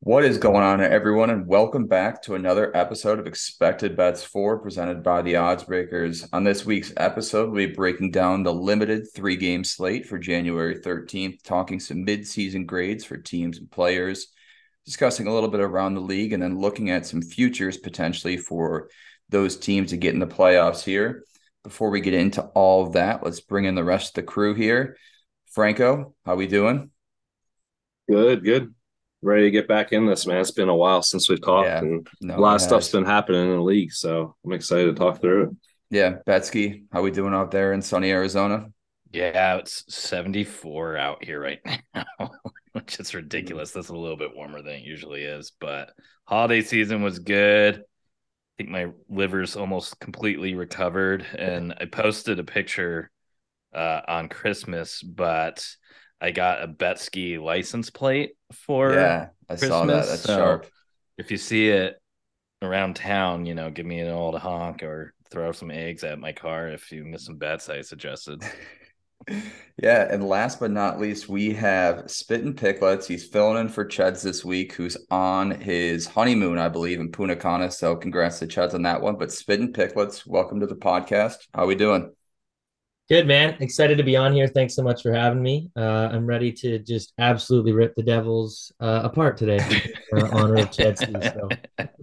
What is going on, everyone, and welcome back to another episode of Expected Bets For presented by the Odds Breakers. On this week's episode, we'll be breaking down the limited three game slate for January 13th, talking some mid season grades for teams and players, discussing a little bit around the league, and then looking at some futures potentially for those teams to get in the playoffs here. Before we get into all that, let's bring in the rest of the crew here. Franco, how we doing? Good, good ready to get back in this, man. It's been a while since we've talked, yeah, and no, a lot of stuff's been happening in the league. So I'm excited to talk through it. Yeah, Betsky, how we doing out there in sunny Arizona? Yeah, it's 74 out here right now, which is ridiculous. That's a little bit warmer than it usually is, but holiday season was good. I think my liver's almost completely recovered, and I posted a picture uh, on Christmas, but I got a Betsky license plate for yeah. I Christmas. saw that. That's so sharp. If you see it around town, you know, give me an old honk or throw some eggs at my car if you miss some bets I suggested. yeah, and last but not least, we have Spittin' Picklets. He's filling in for Cheds this week, who's on his honeymoon, I believe, in Punta Cana. So congrats to Cheds on that one. But Spittin' Picklets, welcome to the podcast. How are we doing? Good man, excited to be on here. Thanks so much for having me. Uh, I'm ready to just absolutely rip the Devils uh, apart today. uh, honor of Chetsky. So.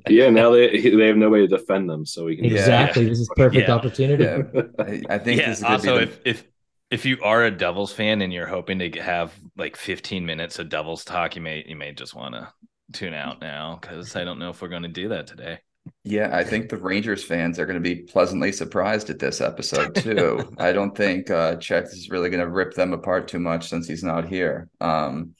Yeah, now they they have nobody to defend them, so we can exactly. Yeah. This is perfect yeah. opportunity. Yeah. I think. Yeah. also, the... if if if you are a Devils fan and you're hoping to have like 15 minutes of Devils talk, you may you may just want to tune out now because I don't know if we're going to do that today. Yeah, I think the Rangers fans are going to be pleasantly surprised at this episode too. I don't think uh, Chet is really going to rip them apart too much since he's not here. Um,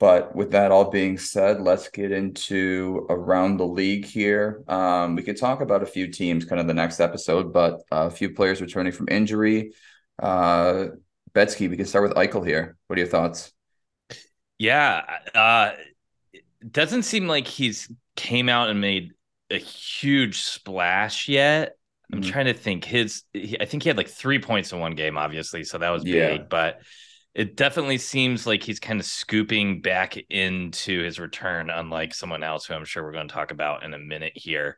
but with that all being said, let's get into around the league here. Um, we can talk about a few teams kind of the next episode, but a few players returning from injury. Uh, Betsky, we can start with Eichel here. What are your thoughts? Yeah, uh, it doesn't seem like he's came out and made a huge splash yet. I'm mm-hmm. trying to think. His, he, I think he had like three points in one game, obviously, so that was yeah. big. But it definitely seems like he's kind of scooping back into his return, unlike someone else who I'm sure we're going to talk about in a minute here.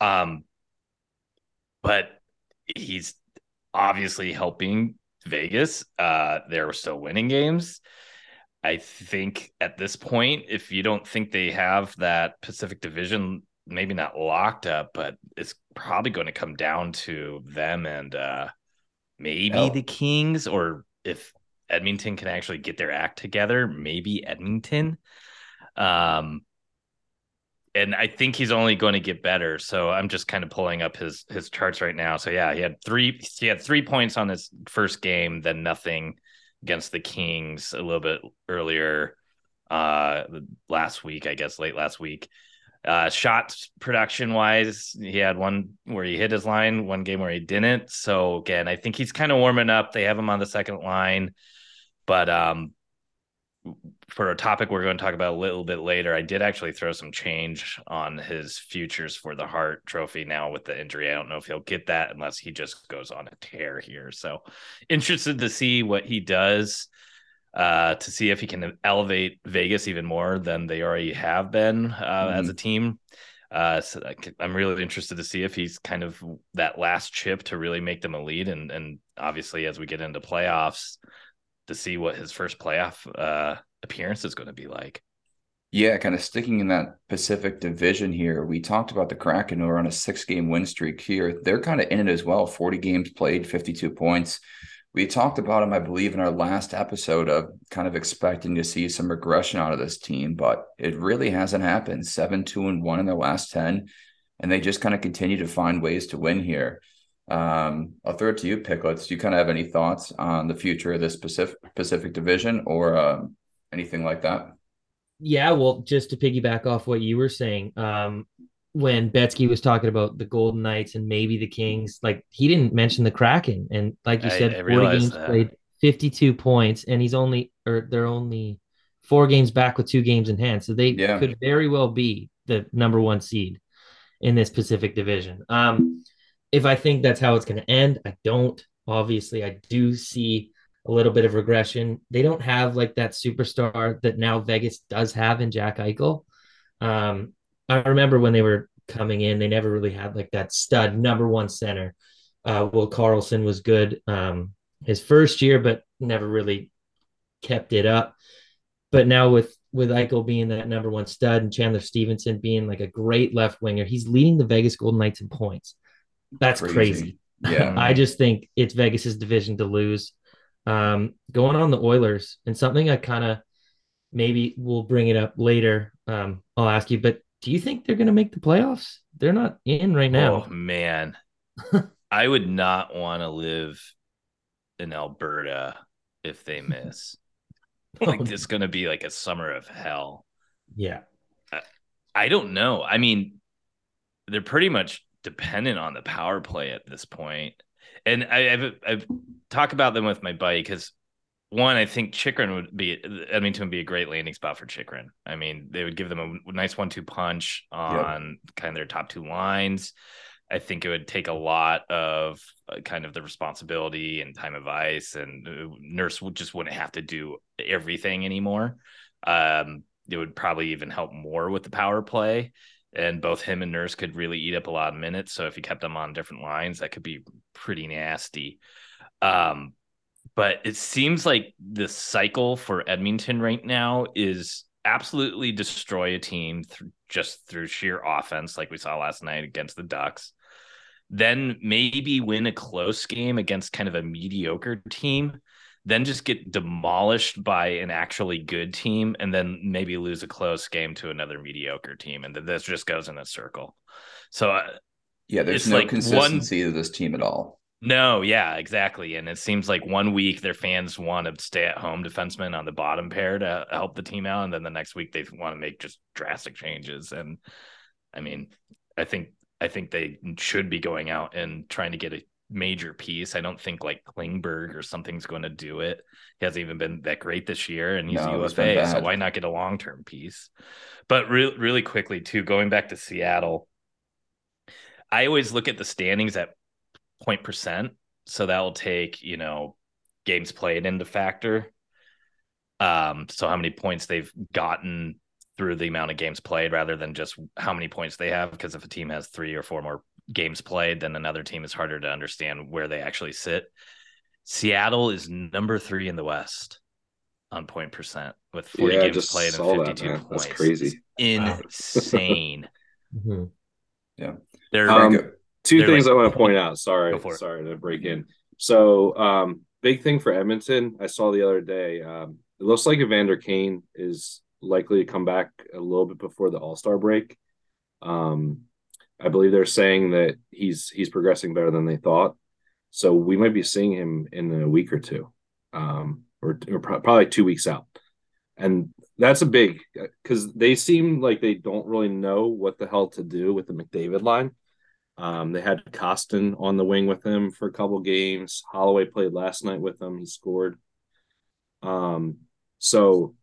Um, but he's obviously helping Vegas. Uh, they're still winning games. I think at this point, if you don't think they have that Pacific Division maybe not locked up, but it's probably going to come down to them and uh, maybe oh. the Kings, or if Edmonton can actually get their act together, maybe Edmonton. Um, and I think he's only going to get better. So I'm just kind of pulling up his his charts right now. So yeah, he had three he had three points on his first game, then nothing against the Kings a little bit earlier uh last week, I guess late last week. Uh, shots production wise, he had one where he hit his line, one game where he didn't. So again, I think he's kind of warming up. They have him on the second line, but um, for a topic we're going to talk about a little bit later, I did actually throw some change on his futures for the Hart Trophy now with the injury. I don't know if he'll get that unless he just goes on a tear here. So interested to see what he does uh, to see if he can elevate Vegas even more than they already have been uh, mm-hmm. as a team. Uh, so I'm really interested to see if he's kind of that last chip to really make them a lead, and and obviously as we get into playoffs, to see what his first playoff uh, appearance is going to be like. Yeah, kind of sticking in that Pacific division here. We talked about the Kraken who are on a six game win streak here. They're kind of in it as well 40 games played, 52 points we talked about him, I believe, in our last episode of kind of expecting to see some regression out of this team, but it really hasn't happened. Seven, two, and one in their last 10. And they just kind of continue to find ways to win here. Um, I'll throw it to you, Picklets. Do you kind of have any thoughts on the future of this Pacific Pacific division or um, anything like that? Yeah, well, just to piggyback off what you were saying, um, when Betsky was talking about the Golden Knights and maybe the Kings, like he didn't mention the Kraken. And like you I, said, I 40 games that. played, 52 points, and he's only or they're only four games back with two games in hand. So they yeah. could very well be the number one seed in this Pacific division. Um, if I think that's how it's going to end, I don't. Obviously, I do see a little bit of regression. They don't have like that superstar that now Vegas does have in Jack Eichel. Um, I remember when they were coming in, they never really had like that stud number one center. Uh, Will Karlsson was good um, his first year, but never really kept it up. But now with with Eichel being that number one stud and Chandler Stephenson being like a great left winger, he's leading the Vegas Golden Knights in points. That's crazy. crazy. Yeah. I just think it's Vegas's division to lose. Um, going on the Oilers and something I kind of maybe we'll bring it up later. Um, I'll ask you, but do you think they're going to make the playoffs? They're not in right now. Oh man, I would not want to live in Alberta if they miss. Oh, like it's going to be like a summer of hell. Yeah. I, I don't know. I mean, they're pretty much dependent on the power play at this point. And I, I've, I've talked about them with my buddy because one, I think Chychrun would be Edmonton would be a great landing spot for Chychrun. I mean, they would give them a nice one-two punch on yep. kind of their top two lines. I think it would take a lot of uh, kind of the responsibility and time of ice, and uh, Nurse would just wouldn't have to do everything anymore. Um, it would probably even help more with the power play, and both him and Nurse could really eat up a lot of minutes. So if you kept them on different lines, that could be pretty nasty. Um, but it seems like the cycle for Edmonton right now is absolutely destroy a team th- just through sheer offense, like we saw last night against the Ducks. Then maybe win a close game against kind of a mediocre team, then just get demolished by an actually good team, and then maybe lose a close game to another mediocre team, and then this just goes in a circle. So, uh, yeah, there's no like consistency one... to this team at all. No, yeah, exactly. And it seems like one week their fans want to stay at home defensemen on the bottom pair to help the team out. And then the next week they want to make just drastic changes. And I mean, I think I think they should be going out and trying to get a major piece. I don't think like Klingberg or something's going to do it. He hasn't even been that great this year, and he's no, UFA, so why not get a long term piece? But re- really quickly too, going back to Seattle, I always look at the standings at point percent. So that will take, you know, games played into factor. Um, so how many points they've gotten through the amount of games played rather than just how many points they have. Because if a team has three or four more games played, then another team is harder to understand where they actually sit. Seattle is number three in the West on point percent with 40 yeah, games played and 52 that, points. That's crazy. It's insane. mm-hmm. Yeah. They're um, two things I want to point out. Sorry, sorry to break in. So, um, big thing for Edmonton. I saw the other day. Um, it looks like Evander Kane is likely to come back a little bit before the All Star break. Um, I believe they're saying that he's he's progressing better than they thought. So we might be seeing him in a week or two, um, or, or probably two weeks out. And that's a big because they seem like they don't really know what the hell to do with the McDavid line. Um, they had Kostin on the wing with him for a couple games. Holloway played last night with them. He scored. Um, so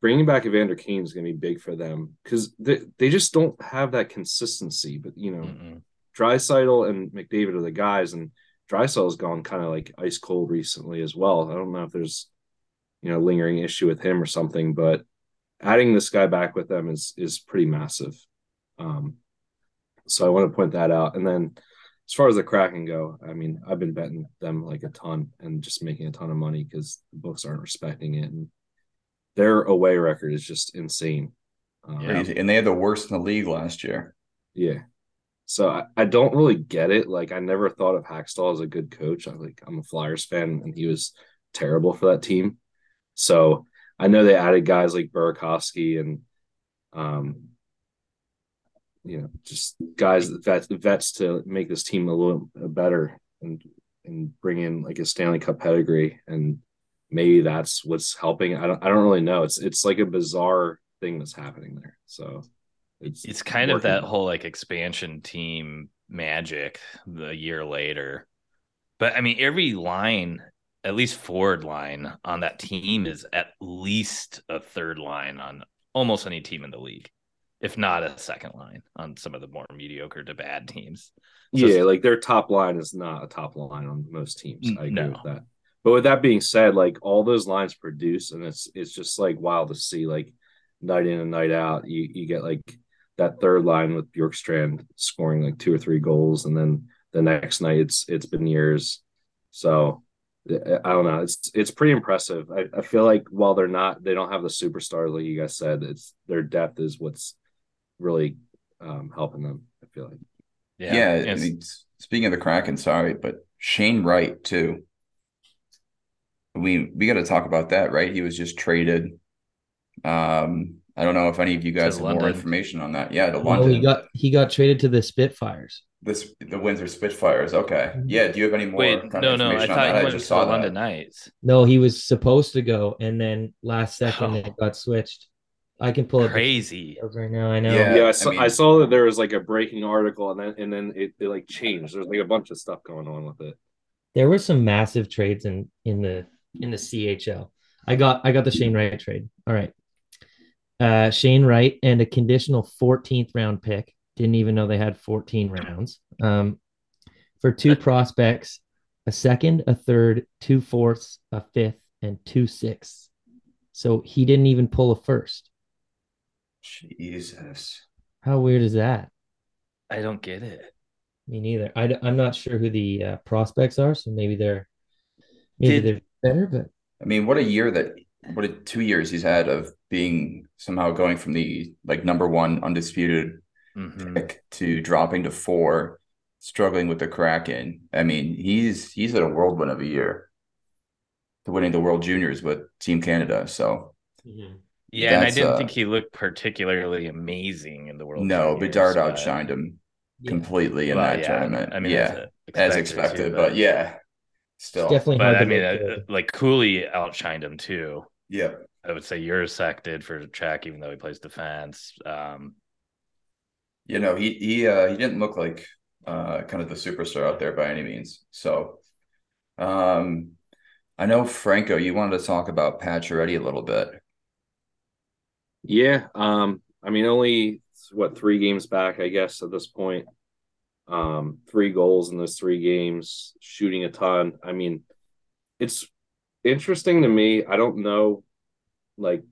bringing back Evander Kane is going to be big for them because they, they just don't have that consistency. But, you know, mm Draisaitl and McDavid are the guys, and has gone kind of like ice cold recently as well. I don't know if there's, you know, lingering issue with him or something, but adding this guy back with them is is pretty massive. Um, so I want to point that out. And then as far as the Kraken go, I mean, I've been betting them like a ton and just making a ton of money because the books aren't respecting it. And their away record is just insane. Um, and they had the worst in the league last year. Yeah. So I, I don't really get it. Like I never thought of Hakstol as a good coach. I like I'm a Flyers fan and he was terrible for that team. So I know they added guys like Burakovsky and um you know, just guys vets vets to make this team a little better and and bring in like a Stanley Cup pedigree and maybe that's what's helping. I don't I don't really know. It's it's like a bizarre thing that's happening there. So it's it's kind working. of that whole like expansion team magic the year later. But I mean every line at least forward line on that team is at least a third line on almost any team in the league if not a second line on some of the more mediocre to bad teams. So yeah, like their top line is not a top line on most teams. I agree no. with that. But with that being said, like all those lines produce, and it's it's just like wild to see, like night in and night out. You you get like that third line with Bjorkstrand scoring like two or three goals, and then the next night it's it's been years. So eh, eh, I don't know. It's it's pretty impressive. I, I feel like while they're not, they don't have the superstar like you guys said. It's their depth is what's really um, helping them. I feel like. Yeah. yeah I mean, speaking of the Kraken, sorry, but Shane Wright too. We we got to talk about that, right? He was just traded. Um, I don't know if any of you guys have London. more information on that. Yeah, to oh, London. he got he got traded to the Spitfires. This the Windsor Spitfires. Okay. Mm-hmm. Yeah. Do you have any more? Wait, no, no. I thought he went to the London Knights. No, he was supposed to go, and then last second oh. it got switched. I can pull it crazy right now. I know. Yeah, yeah I, saw, I, mean, I, saw that there was like a breaking article, and then and then it, it like changed. There's like a bunch of stuff going on with it. There were some massive trades in in the in the CHL. I got I got the Shane Wright trade. All right. Uh, Shane Wright and a conditional 14th round pick. Didn't even know they had 14 rounds. Um, for two prospects, a second, a third, two fourths, a fifth, and two sixths. So he didn't even pull a first. Jesus. How weird is that? I don't get it. Me neither. I, I'm not sure who the uh, prospects are, so maybe they're maybe Did, they're better. But I mean, what a year that what a two years he's had of being somehow going from the like number one undisputed mm-hmm. pick to dropping to four, struggling with the Kraken. I mean, he's he's at a whirlwind of a year to winning the World Juniors with Team Canada. So mm-hmm. Yeah, and I didn't uh, think he looked particularly amazing in the World. No, Juniors, Bedard but... outshined him yeah. completely in well, that yeah, tournament. I mean, yeah, as expected, too, but, but yeah. Still, it's definitely. But I mean, uh, like Cooley outshined him too. Yeah. I would say Jiricek did for Czech, even though he plays defense. Um, you know, he he uh, he didn't look like uh, kind of the superstar out there by any means. So, um, I know Franco, you wanted to talk about Pacioretty a little bit. Yeah, um, I mean, only what three games back, I guess, at this point. Um, three goals in those three games, shooting a ton. I mean, it's interesting to me. I don't know, like,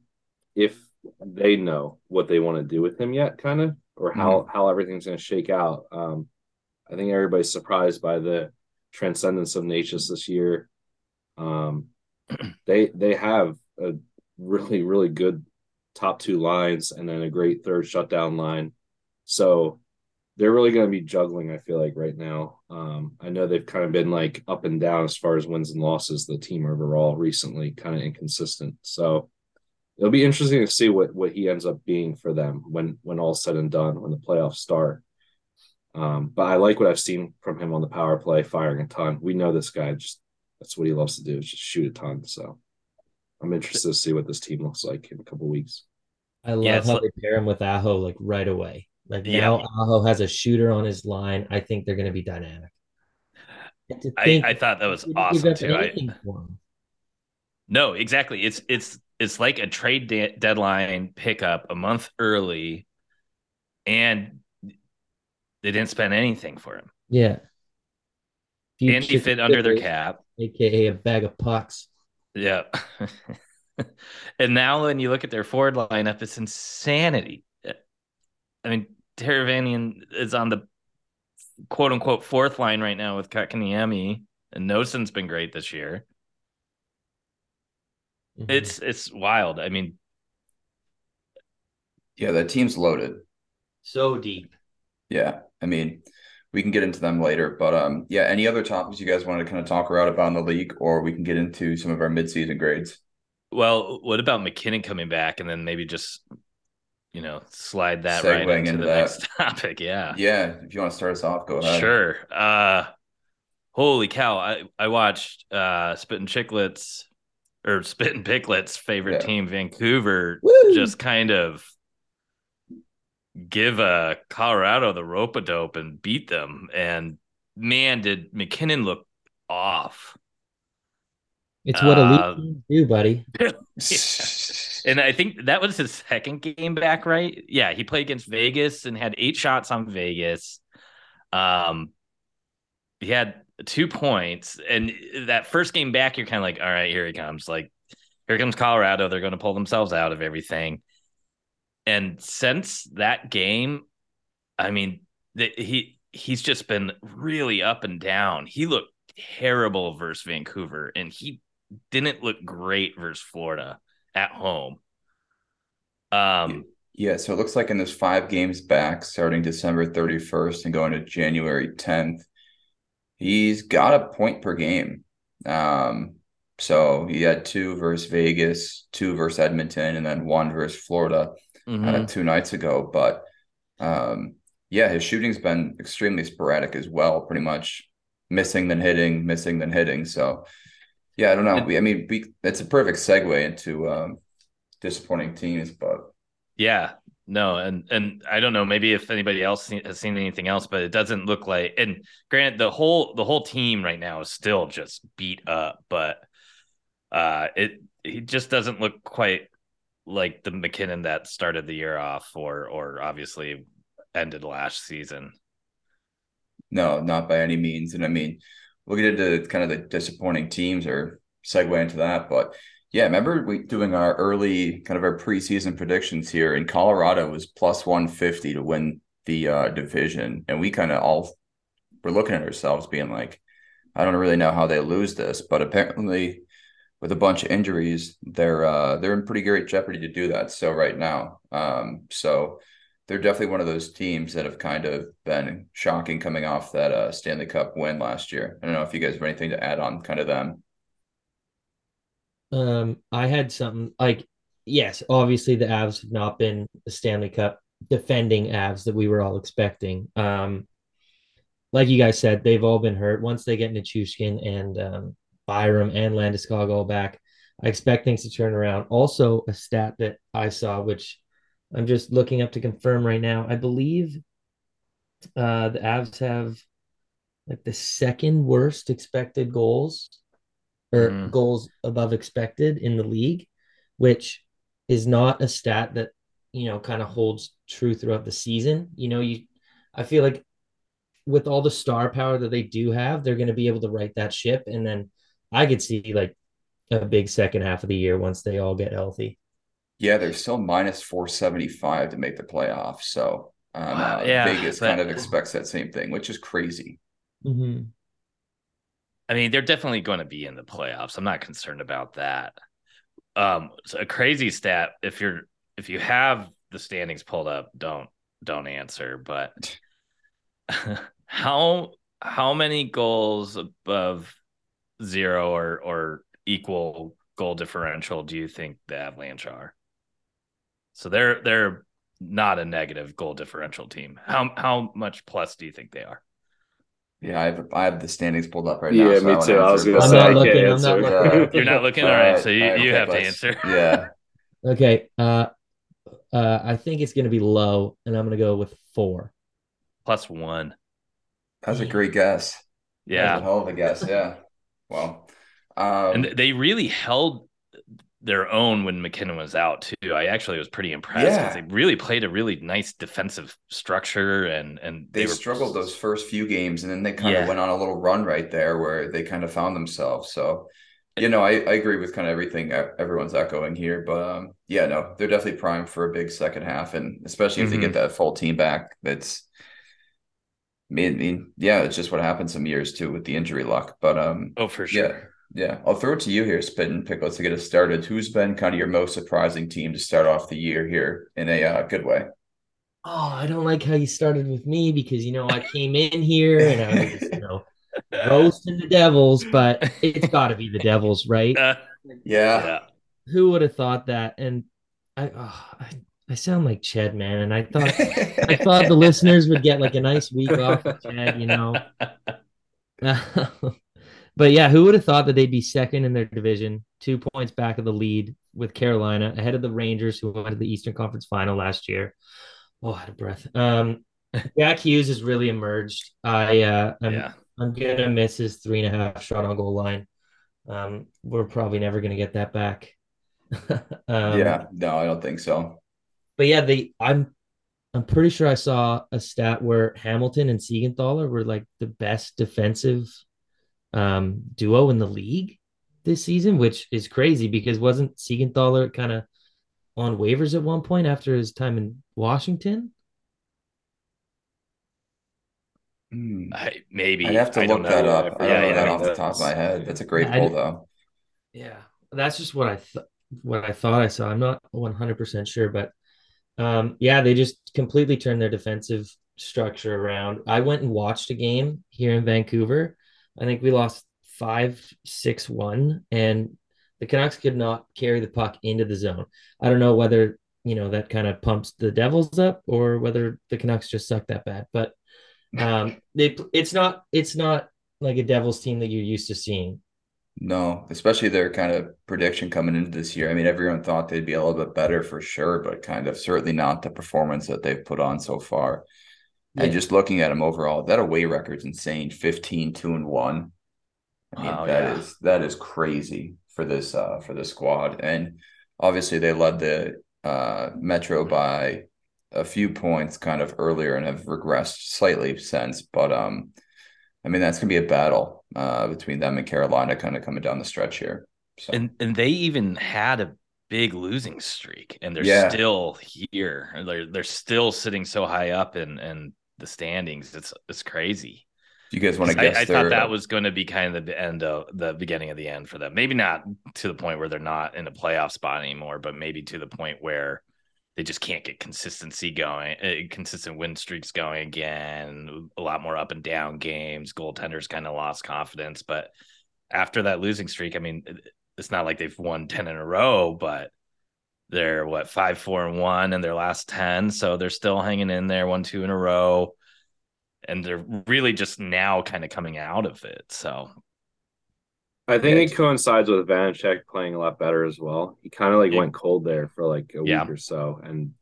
if they know what they want to do with him yet, kind of, or how mm-hmm. how everything's going to shake out. Um, I think everybody's surprised by the transcendence of Necas this year. Um, they they have a really really good top two lines and then a great third shutdown line. So they're really going to be juggling. I feel like right now. Um, I know they've kind of been like up and down as far as wins and losses. The team overall recently kind of inconsistent. So it'll be interesting to see what what he ends up being for them when when all's said and done when the playoffs start. Um, but I like what I've seen from him on the power play, firing a ton. We know this guy just that's what he loves to do is just shoot a ton. So I'm interested to see what this team looks like in a couple weeks. I love yeah, how like, they pair him with Aho like right away. Like yeah. now Aho has a shooter on his line. I think they're going to be dynamic. I, I, thought that was awesome too. I, no, exactly. It's it's it's like a trade de- deadline pickup a month early, and they didn't spend anything for him. Yeah, and he fit under their cap, aka a bag of pucks. Yeah. and now when you look at their forward lineup, it's insanity. I mean, Teravainen is on the quote unquote fourth line right now with Kotkaniemi, and Noesen's been great this year. Mm-hmm. It's it's wild. I mean, yeah, that team's loaded. So deep. Yeah, I mean, we can get into them later, but um, yeah. Any other topics you guys wanted to kind of talk around about in the league, or we can get into some of our midseason grades. Well, what about MacKinnon coming back, and then maybe just you know, slide that Segwaying right into, into the that. next topic. Yeah. Yeah. If you want to start us off, go ahead. Sure. Uh holy cow. I, I watched uh Spittin' Chicklets or Spitting Picklets favorite yeah. team, Vancouver, Woo! just kind of give uh Colorado the rope a dope and beat them. And man, did MacKinnon look off. It's what elite uh, teams do, buddy. yeah. And I think that was his second game back, right? Yeah, he played against Vegas and had eight shots on Vegas. Um, he had two points. And that first game back, you're kind of like, all right, here he comes. Like, here comes Colorado. They're going to pull themselves out of everything. And since that game, I mean, the, he he's just been really up and down. He looked terrible versus Vancouver, and he didn't look great versus Florida at home. Um, yeah, so it looks like in those five games back, starting December 31st and going to January 10th, he's got a point per game. Um, so he had two versus Vegas, two versus Edmonton, and then one versus Florida mm-hmm. uh, two nights ago. But um, yeah, his shooting's been extremely sporadic as well, pretty much missing then hitting, missing then hitting. So yeah, I don't know. We, I mean, we, it's a perfect segue into um, disappointing teams, but yeah, no, and and I don't know. Maybe if anybody else has seen anything else, but it doesn't look like. And granted, the whole the whole team right now is still just beat up, but uh, it he just doesn't look quite like the MacKinnon that started the year off, or or obviously ended last season. No, not by any means. And I mean, we'll get into kind of the disappointing teams or segue into that. But yeah, remember we doing our early kind of our preseason predictions here in Colorado was plus 150 to win the uh, division. And we kind of all were looking at ourselves being like, I don't really know how they lose this, but apparently with a bunch of injuries, they're uh, they're in pretty great jeopardy to do that. So right now, um, so they're definitely one of those teams that have kind of been shocking coming off that uh, Stanley Cup win last year. I don't know if you guys have anything to add on kind of them. Um, I had something like yes, obviously the Avs have not been the Stanley Cup defending Avs that we were all expecting. Um, like you guys said, they've all been hurt. Once they get Nichushkin and um, Byram and Landeskog all back, I expect things to turn around. Also, a stat that I saw, which I'm just looking up to confirm right now. I believe uh, the Avs have like the second worst expected goals or mm. goals above expected in the league, which is not a stat that you know kind of holds true throughout the season. You know, you I feel like with all the star power that they do have, they're going to be able to right that ship, and then I could see like a big second half of the year once they all get healthy. Yeah, they're still minus 475 to make the playoffs. So um, wow, yeah, Vegas but, kind of expects that same thing, which is crazy. Mm-hmm. I mean, they're definitely going to be in the playoffs. I'm not concerned about that. Um, so a crazy stat. If you're if you have the standings pulled up, don't don't answer. But how how many goals above zero or or equal goal differential do you think the Avalanche are? So they're they're not a negative goal differential team. How how much plus do you think they are? Yeah, I have I have the standings pulled up right now. Yeah, so me too. I was going to say I'm not looking. I'm not looking. You're not looking. All right, so you, you have to answer. Yeah. okay. Uh, uh, I think it's going to be low, and I'm going to go with four plus one. That's a great guess. Yeah, a hell of a guess. Yeah. Well, um, and they really held their own when MacKinnon was out too. I actually was pretty impressed because yeah. they really played a really nice defensive structure and and they, they were... struggled those first few games and then they kind yeah. of went on a little run right there where they kind of found themselves. So you know, I, I agree with kind of everything everyone's echoing here, but um, yeah, no, they're definitely primed for a big second half, and especially if mm-hmm. they get mm-hmm. that full team back, that's I mean, yeah, it's just what happens some years too with the injury luck. But um, oh, for sure. Yeah, yeah, I'll throw it to you here, Spit and Pickles, to get us started. Who's been kind of your most surprising team to start off the year here in a uh, good way? Oh, I don't like how you started with me because you know I came in here and I was, you know, roasting the Devils, but it's got to be the Devils, right? Uh, yeah. yeah. Who would have thought that? And I, oh, I, I sound like Chad, man. And I thought, I thought the listeners would get like a nice week off of Ched, you know. But yeah, who would have thought that they'd be second in their division, two points back of the lead with Carolina, ahead of the Rangers, who went to the Eastern Conference Final last year. Oh, out of breath. Um, Jack Hughes has really emerged. I uh, I'm, yeah. I'm gonna miss his three and a half shot on goal line. Um, we're probably never gonna get that back. um, yeah, no, I don't think so. But yeah, they I'm I'm pretty sure I saw a stat where Hamilton and Siegenthaler were like the best defensive um, duo in the league this season, which is crazy because wasn't Siegenthaler kind of on waivers at one point after his time in Washington? Hmm. I, maybe I have to I look that know. up. I don't yeah, know yeah, that off the top of my head. That's a great yeah, pull, though. Yeah, that's just what I th- what I thought I saw. I'm not 100 percent sure, but um, yeah, they just completely turned their defensive structure around. I went and watched a game here in Vancouver. I think we lost five six one, and the Canucks could not carry the puck into the zone. I don't know whether you know that kind of pumps the Devils up or whether the Canucks just suck that bad, but um, they it's not it's not like a Devils team that you're used to seeing. No, especially their kind of prediction coming into this year. I mean, everyone thought they'd be a little bit better for sure, but kind of certainly not the performance that they've put on so far. Yeah. And just looking at them overall, that away record's insane 15, 2 and 1. I mean, wow, that yeah. is that is crazy for this uh for this squad. And obviously they led the uh Metro by a few points kind of earlier and have regressed slightly since. But um, I mean that's gonna be a battle uh, between them and Carolina kind of coming down the stretch here. So. And and they even had a big losing streak, and they're yeah. still here. They're they're still sitting so high up in in the standings. It's it's crazy. Do you guys want to guess? I, I thought that was going to be kind of the end of the beginning of the end for them. Maybe not to the point where they're not in a playoff spot anymore, but maybe to the point where they just can't get consistency going, uh, consistent win streaks going again. A lot more up and down games. Goaltenders kind of lost confidence, but after that losing streak, I mean, it's not like they've won ten in a row, but they're what five, four, and one in their last ten, so they're still hanging in there, one, two in a row, and they're really just now kind of coming out of it. So I think it coincides with Vanecek playing a lot better as well. He kind of like yeah. went cold there for like a yeah. week or so, and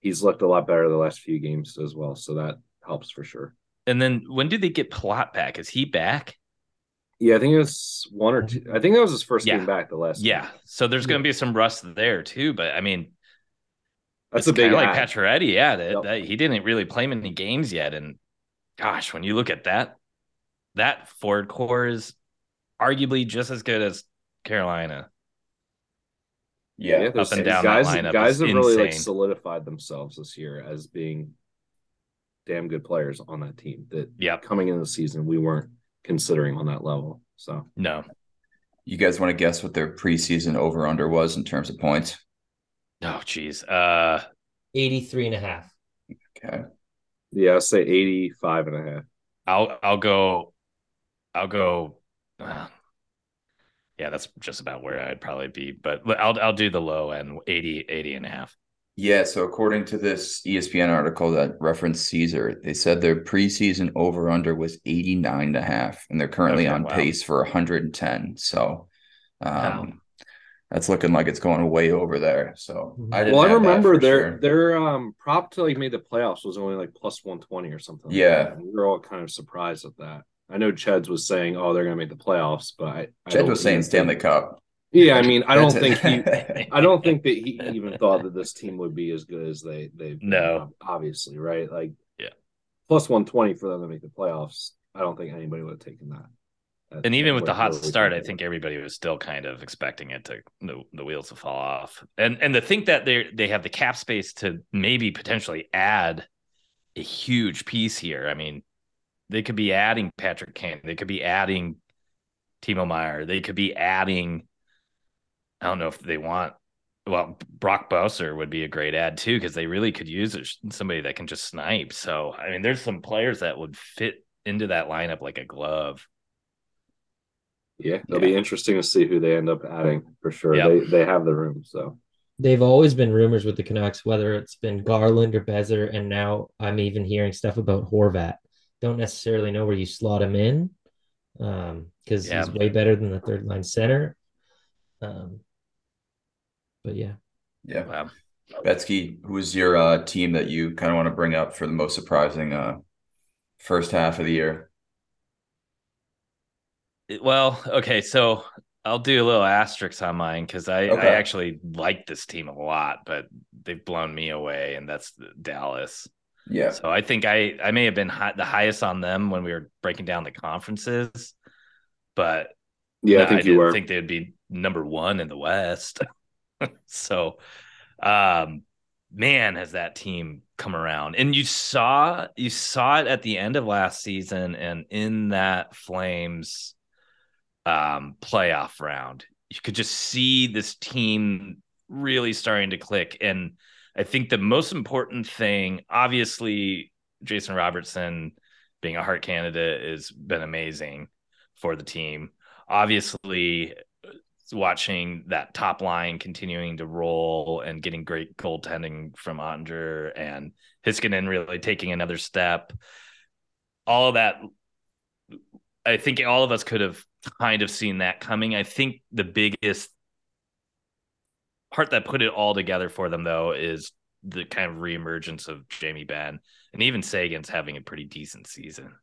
he's looked a lot better the last few games as well. So that helps for sure. And then when did they get Palat back? Is he back? Yeah, I think it was one or two. I think that was his first game back the last. Yeah, game. so there's going to be some rust there too. But I mean, that's a big like Pacioretty. Yeah, that, yep. that, he didn't really play many games yet, and gosh, when you look at that, that forward core is arguably just as good as Carolina. Yeah, yeah up and down guys. guys have insane. really like solidified themselves this year as being damn good players on that team. That yeah, coming into the season we weren't considering on that level. So no, you guys want to guess what their preseason over under was in terms of points? Oh, geez, uh, 83 and a half. Okay. Yeah, I'll say 85 and a half. I'll I'll go I'll go yeah, that's just about where I'd probably be, but I'll I'll do the low end 80 80 and a half. Yeah, so according to this ESPN article that referenced Caesar, they said their preseason over under was 89 and a half and they're currently okay, on wow. pace for 110. So um, wow. that's looking like it's going way over there. So mm-hmm. I Well, I remember their sure. their um prop to like made the playoffs was only like plus 120 or something. Yeah. Like we were all kind of surprised at that. I know Cheds was saying, "Oh, they're going to make the playoffs," but I, I was saying Stanley Cup. Yeah, I mean, I don't think he, I don't think that he even thought that this team would be as good as they they no obviously right like yeah plus one twenty for them to make the playoffs. I don't think anybody would have taken that. That's and even with the hot start, I think everybody was still kind of expecting it to the, the wheels to fall off, and and to think that they they have the cap space to maybe potentially add a huge piece here. I mean, they could be adding Patrick Kane. They could be adding Timo Meier. They could be adding. I don't know if they want. Well, Brock Boeser would be a great add too because they really could use somebody that can just snipe. So I mean, there's some players that would fit into that lineup like a glove. Yeah, it'll yeah. be interesting to see who they end up adding for sure. Yep. They they have the room, so they've always been rumors with the Canucks, whether it's been Garland or Boeser, and now I'm even hearing stuff about Horvat don't necessarily know where you slot him in because um, yeah. he's way better than the third line center. Um, but yeah. Yeah. Wow. Betsky, who's your uh, team that you kind of want to bring up for the most surprising uh, first half of the year? Well, okay, so I'll do a little asterisk on mine because I, okay. I actually like this team a lot, but they've blown me away, and that's Dallas. Yeah. So I think I I may have been high, the highest on them when we were breaking down the conferences. but yeah, no, I think I you were. think they'd be number one in the West. so, um, man, has that team come around? And you saw you saw it at the end of last season, and in that Flames um, playoff round, you could just see this team really starting to click. And I think the most important thing, obviously, Jason Robertson being a Hart candidate has been amazing for the team. Obviously, watching that top line continuing to roll and getting great goaltending from Oettinger and Heiskanen really taking another step. All of that, I think all of us could have kind of seen that coming. I think the biggest part that put it all together for them, though, is the kind of reemergence of Jamie Benn and even Seguin's having a pretty decent season.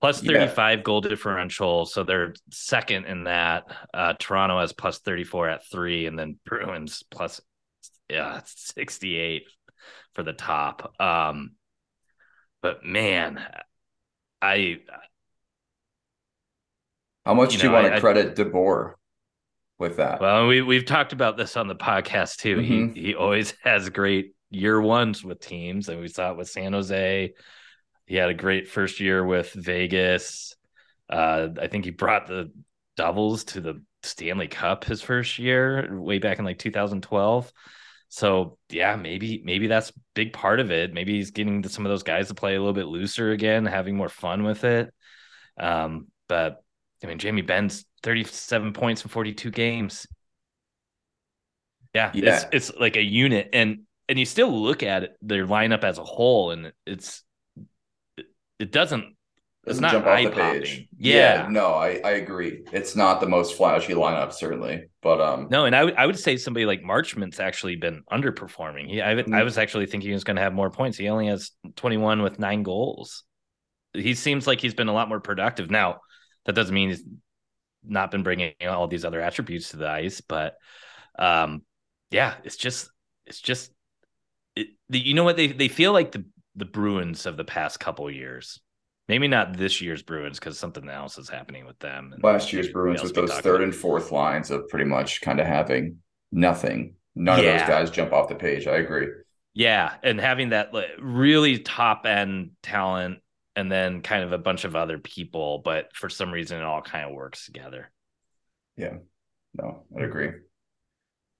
Plus 35 yeah. goal differential. So they're second in that. Uh, Toronto has plus 34 at three, and then Bruins plus yeah, 68 for the top. Um, but man, I how much you do know, you want to credit DeBoer with that? Well, we we've talked about this on the podcast too. Mm-hmm. He he always has great year ones with teams, and we saw it with San Jose. He had a great first year with Vegas. Uh, I think he brought the Devils to the Stanley Cup his first year, way back in like 2012. So yeah, maybe maybe that's big part of it. Maybe he's getting some of those guys to play a little bit looser again, having more fun with it. Um, but I mean, Jamie Benn's 37 points in 42 games. Yeah, yeah, it's it's like a unit, and and you still look at it, their lineup as a whole, and it's it doesn't it's not jump off the page. Yeah. yeah. no, I, I agree. It's not the most flashy lineup, certainly, but um, no, and I, w- I would say somebody like Marchment's actually been underperforming. He, I, mm-hmm. I was actually thinking he was going to have more points. He only has 21 with nine goals. He seems like he's been a lot more productive. Now, that doesn't mean he's not been bringing all these other attributes to the ice, but um, yeah, it's just, it's just, it, the, you know what they they feel like the the Bruins of the past couple years. Maybe not this year's Bruins because something else is happening with them. Last year's Bruins with those third about. and fourth lines of pretty much kind of having nothing. None yeah. of those guys jump off the page. I agree. Yeah, and having that like, really top end talent, and then kind of a bunch of other people, but for some reason it all kind of works together. Yeah, no, I agree.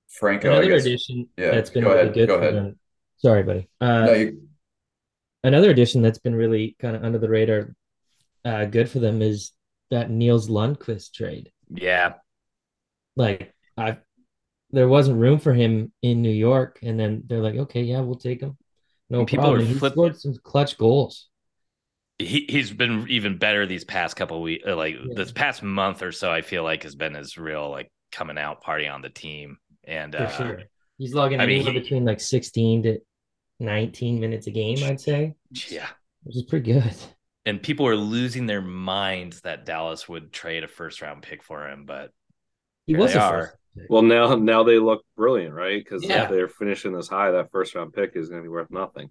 Franco, another addition yeah, that's been really ahead. good. Go ahead. Sorry, buddy. Uh, no, you another addition that's been really kind of under the radar, uh, good for them is that Nils Lundkvist trade. Yeah, like I, there wasn't room for him in New York, and then they're like, okay, yeah, we'll take him. No People problem. He flip- scored some clutch goals. He he's been even better these past couple weeks, uh, like yeah. this past month or so. I feel like has been his real like coming out party on the team, and for uh, sure. He's logging I mean, he, between like 16 to 19 minutes a game, I'd say. Yeah. Which is pretty good. And people are losing their minds that Dallas would trade a first round pick for him, but he was a are. Well, now now they look brilliant, right? Because yeah. they're finishing this high. That first round pick is going to be worth nothing,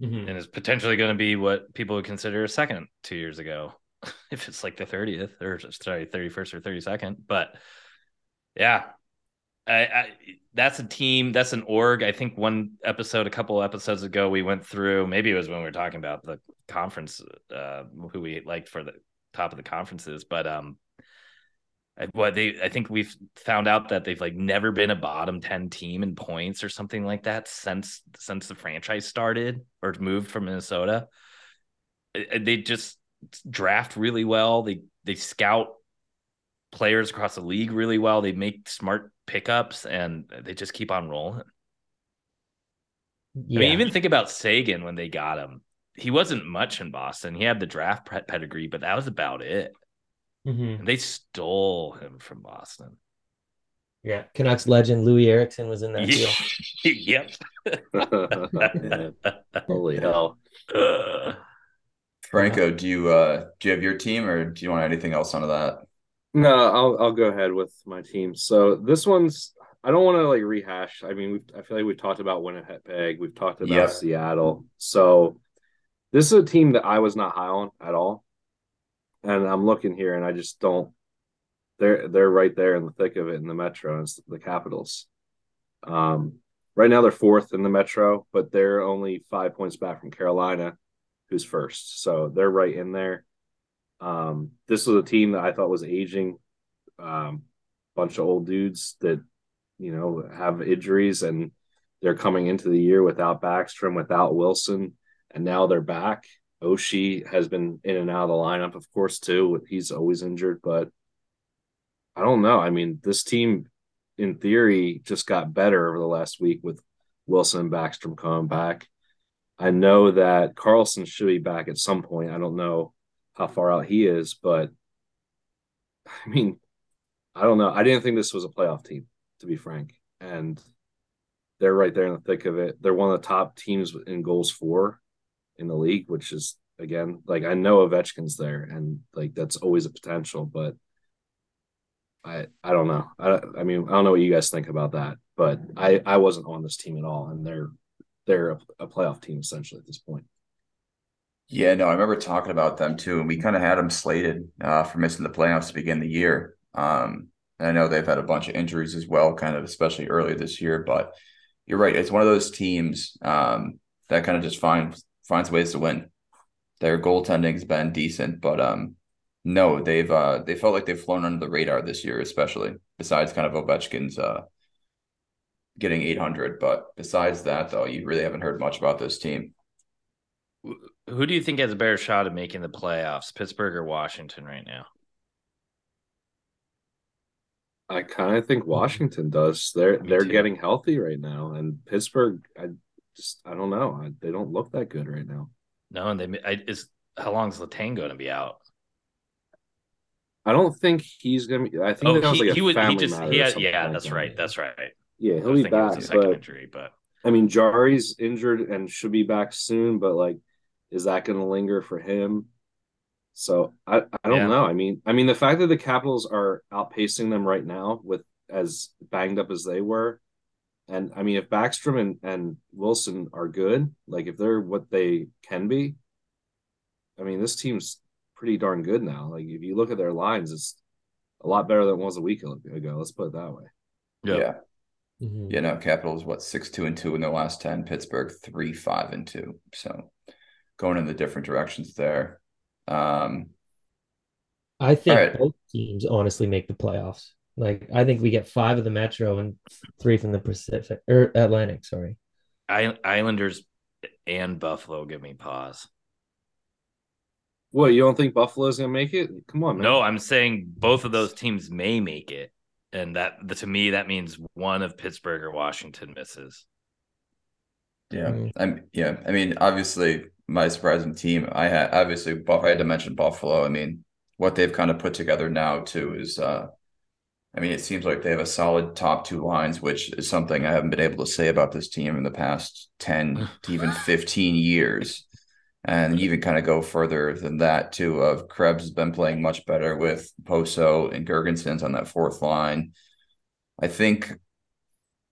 mm-hmm. and it's potentially going to be what people would consider a second two years ago, if it's like the thirtieth or sorry thirty first or thirty second. But yeah, I, I, that's a team, that's an org. I think one episode, a couple episodes ago, we went through. Maybe it was when we were talking about the conference, uh, who we liked for the top of the conferences. But um, what they, I think we've found out that they've like never been a bottom ten team in points or something like that since since the franchise started or moved from Minnesota. They just draft really well. They they scout players across the league really well. They make smart pickups and they just keep on rolling. Yeah. I mean, even think about Seguin when they got him. He wasn't much in Boston. He had the draft pedigree, but that was about it. Mm-hmm. They stole him from Boston. Yeah, Canucks legend Loui Eriksson was in that deal. yep. Holy hell. Franco, do you uh do you have your team or do you want anything else onto that? No, I'll I'll go ahead with my team. So this one's I don't want to like rehash. I mean, I feel like we've talked about Winnipeg, we've talked about yep. Seattle. So this is a team that I was not high on at all. And I'm looking here, and I just don't. They're they're right there in the thick of it in the Metro. It's the Capitals. Um, right now they're fourth in the Metro, but they're only five points back from Carolina, who's first. So they're right in there. Um, this was a team that I thought was aging. Um, bunch of old dudes that you know have injuries, and they're coming into the year without Backstrom, without Wilson, and now they're back. Oshie has been in and out of the lineup, of course, too. He's always injured, but I don't know. I mean, this team, in theory, just got better over the last week with Wilson and Backstrom coming back. I know that Carlson should be back at some point. I don't know how far out he is, but I mean, I don't know. I didn't think this was a playoff team, to be frank. And they're right there in the thick of it. They're one of the top teams in goals for in the league, which is again like I know Ovechkin's there, and like that's always a potential, but I I don't know. I I mean I don't know what you guys think about that, but I I wasn't on this team at all, and they're they're a, a playoff team essentially at this point. Yeah, no, I remember talking about them too, and we kind of had them slated uh, for missing the playoffs to begin the year. Um, I know they've had a bunch of injuries as well, kind of especially earlier this year, but you're right. It's one of those teams um, that kind of just finds finds ways to win. Their goaltending's been decent, but um, no, they've uh, they felt like they've flown under the radar this year, especially besides kind of Ovechkin's uh, getting 800. But besides that, though, you really haven't heard much about this team. Who do you think has a better shot at making the playoffs, Pittsburgh or Washington, right now? I kind of think Washington does. They're Me they're too. getting healthy right now, and Pittsburgh, I just I don't know. I, they don't look that good right now. No, and they I, is how long is Letang going to be out? I don't think he's gonna be. I think oh, that was he, like he, was, he just he had, yeah, like that's that. right, that's right. Yeah, he'll be back. But, injury, but I mean, Jarry's injured and should be back soon. But like, is that going to linger for him? So I, I don't yeah. know. I mean, I mean the fact that the Capitals are outpacing them right now with as banged up as they were, and I mean if Backstrom and, and Wilson are good, like if they're what they can be, I mean this team's pretty darn good now. Like if you look at their lines, it's a lot better than it was a week ago. Let's put it that way. Yeah. Yeah. Mm-hmm. You know, Capitals what six two and two in their last ten. Pittsburgh three five and two. So going in the different directions there. Um, I think right. both teams honestly make the playoffs. Like I think we get five of the Metro and three from the Pacific or Atlantic. Sorry, Islanders and Buffalo give me pause. What you don't think Buffalo's gonna make it? Come on, man. No, I'm saying both of those teams may make it, and that to me that means one of Pittsburgh or Washington misses. Yeah, mm. I'm. Yeah, I mean, obviously, my surprising team. I had obviously I had to mention Buffalo. I mean, what they've kind of put together now too is, uh, I mean, it seems like they have a solid top two lines, which is something I haven't been able to say about this team in the past ten to even fifteen years. And even kind of go further than that too. Of Krebs has been playing much better with Okposo and Girgensons on that fourth line. I think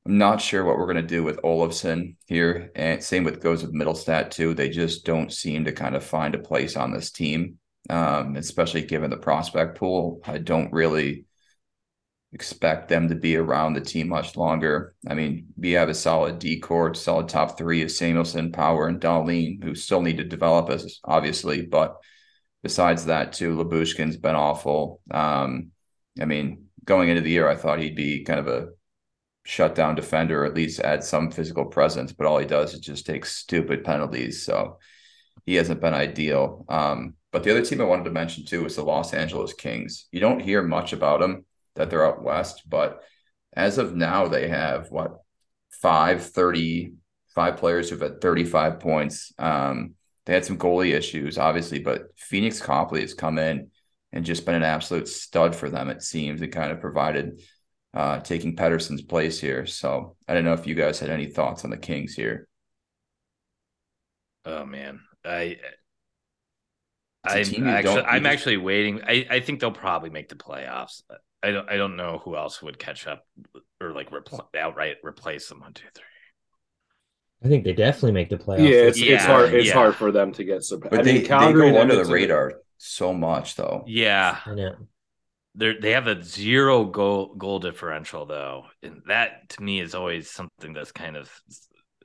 I'm not sure what we're going to do with Olofsson here. And same with goes with Mittelstadt too. They just don't seem to kind of find a place on this team, um, especially given the prospect pool. I don't really expect them to be around the team much longer. I mean, we have a solid D core, solid top three of Samuelsson, Power, and Dahlin, who still need to develop as obviously. But besides that, too, Lyubushkin's been awful. Um, I mean, going into the year, I thought he'd be kind of a shut down defender, or at least add some physical presence. But all he does is just take stupid penalties. So he hasn't been ideal. Um, but the other team I wanted to mention too is the Los Angeles Kings. You don't hear much about them that they're out west, but as of now, they have what five, 30, five players who've had 35 points. Um, they had some goalie issues, obviously, but Pheonix Copley has come in and just been an absolute stud for them, it seems, and kind of provided uh, taking Petersen's place here. So I don't know if you guys had any thoughts on the Kings here. Oh man, I I'm actually I'm actually waiting. I, I think they'll probably make the playoffs. I don't I don't know who else would catch up or like repl- outright replace them. One, two, three. I think they definitely make the playoffs. Yeah, it's, yeah, it's hard. It's yeah. hard for them to get some. But I they, mean, Calgary they go under the radar so much, though. Yeah, I know. They they have a zero goal goal differential though, and that to me is always something that's kind of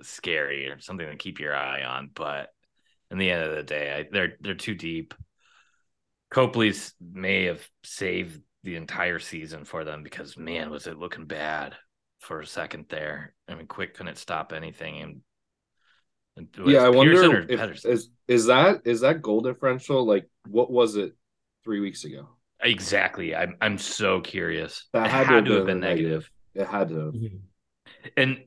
scary or something to keep your eye on. But in the end of the day, I, they're they're too deep. Copley's may have saved the entire season for them because man, was it looking bad for a second there. I mean, Quick couldn't stop anything, and, and yeah, I Pearson wonder if is is that is that goal differential like what was it three weeks ago? Exactly. I'm I'm so curious. That had, had to, have been, been negative. negative. It had to. Mm-hmm. And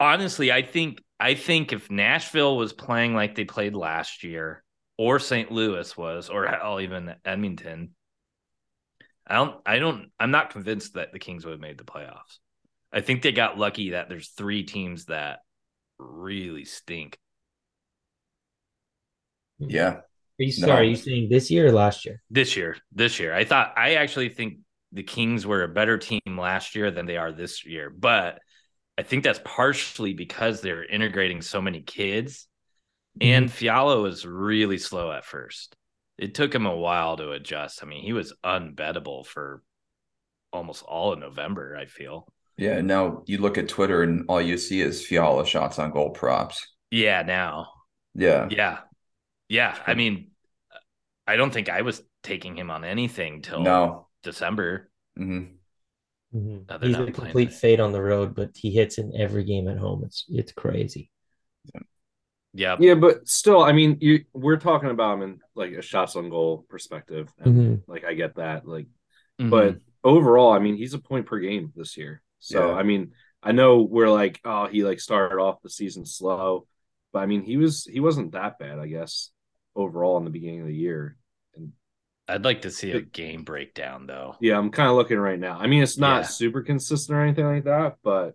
honestly, I think I think if Nashville was playing like they played last year, or St. Louis was, or hell, even Edmonton, I don't I don't I'm not convinced that the Kings would have made the playoffs. I think they got lucky that there's three teams that really stink. Yeah. Are you sorry? No. Are you saying this year or last year? This year. This year. I thought I actually think the Kings were a better team last year than they are this year, but I think that's partially because they're integrating so many kids. Mm-hmm. And Fiala was really slow at first. It took him a while to adjust. I mean, he was unbettable for almost all of November, I feel. Yeah, now you look at Twitter and all you see is Fiala shots on goal props. Yeah, now. Yeah. Yeah. Yeah. I mean, I don't think I was taking him on anything till no. December. Mm-hmm. Mm-hmm. He's a complete fade on the road, but he hits in every game at home. It's it's crazy. Yeah. Yeah, Yeah, but still, I mean, you we're talking about him in like a shots on goal perspective. And mm-hmm. like I get that. Like mm-hmm. but overall, I mean, he's a point per game this year. So yeah. I mean, I know we're like, oh, he like started off the season slow, but I mean, he was he wasn't that bad, I guess, overall in the beginning of the year. And I'd like to see a game breakdown though. Yeah, I'm kind of looking right now. I mean, it's not yeah. super consistent or anything like that, but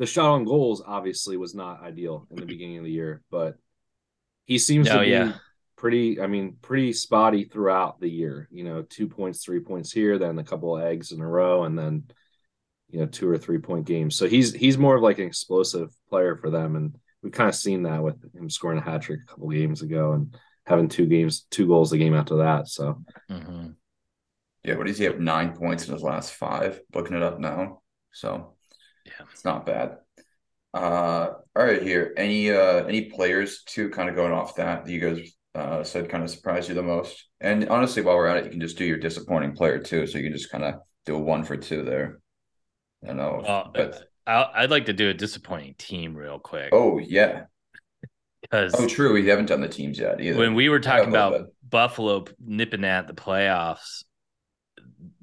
the shot on goals obviously was not ideal in the beginning of the year, but he seems to be yeah. pretty, I mean, pretty spotty throughout the year. You know, two points, three points here, then a couple of eggs in a row, and then you know two or three point games. So he's he's more of like an explosive player for them, and we've kind of seen that with him scoring a hat trick a couple games ago and having two games, two goals a game after that. So, mm-hmm. yeah, what does he have? Nine points in his last five. Looking it up now, so yeah, it's not bad. Uh, all right, here. Any uh any players too, kind of going off that that you guys uh said kind of surprised you the most? And honestly, while we're at it, you can just do your disappointing player too. So you can just kind of do a one for two there. I know. Well, but... i would like to do a disappointing team real quick. Oh yeah. Because oh, true, we haven't done the teams yet either. When we were talking about bit. Buffalo nipping at the playoffs,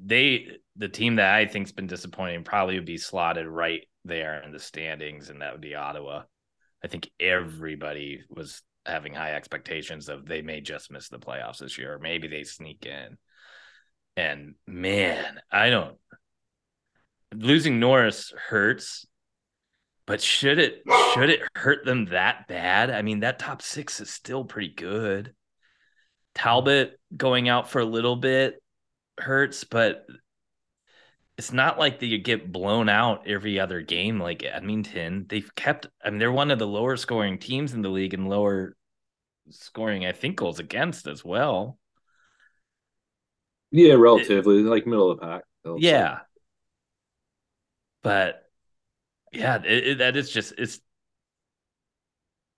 they the team that I think's been disappointing probably would be slotted right there in the standings, and that would be Ottawa. I think everybody was having high expectations of they may just miss the playoffs this year, or maybe they sneak in. And man, I don't losing Norris hurts, but should it should it hurt them that bad? I mean, that top six is still pretty good. Talbot going out for a little bit hurts, but it's not like that you get blown out every other game like Edmonton. They've kept I mean they're one of the lower scoring teams in the league and lower scoring, I think, goals against as well. Yeah, relatively, it, like middle of the pack. Yeah. Say but yeah, it, it, that is just it's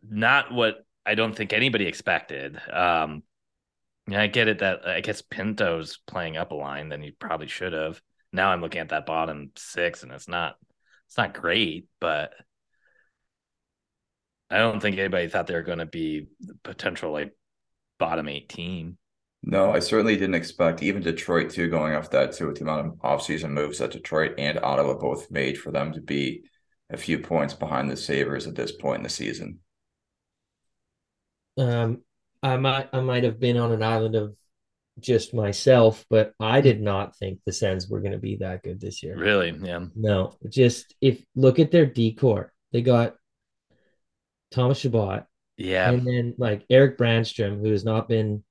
not what I don't think anybody expected. Um, I get it that I guess Pinto's playing up a line than he probably should have. Now I'm looking at that bottom six, and it's not it's not great, but I don't think anybody thought they were going to be potential like bottom eight team. No, I certainly didn't expect even Detroit too going off that too with the amount of offseason moves that Detroit and Ottawa both made for them to be a few points behind the Sabres at this point in the season. Um, I might I might have been on an island of just myself, but I did not think the Sens were going to be that good this year. Really? Yeah. No, just if look at their D core, they got Thomas Chabot. Yeah. And then like Erik Brannstrom, who has not been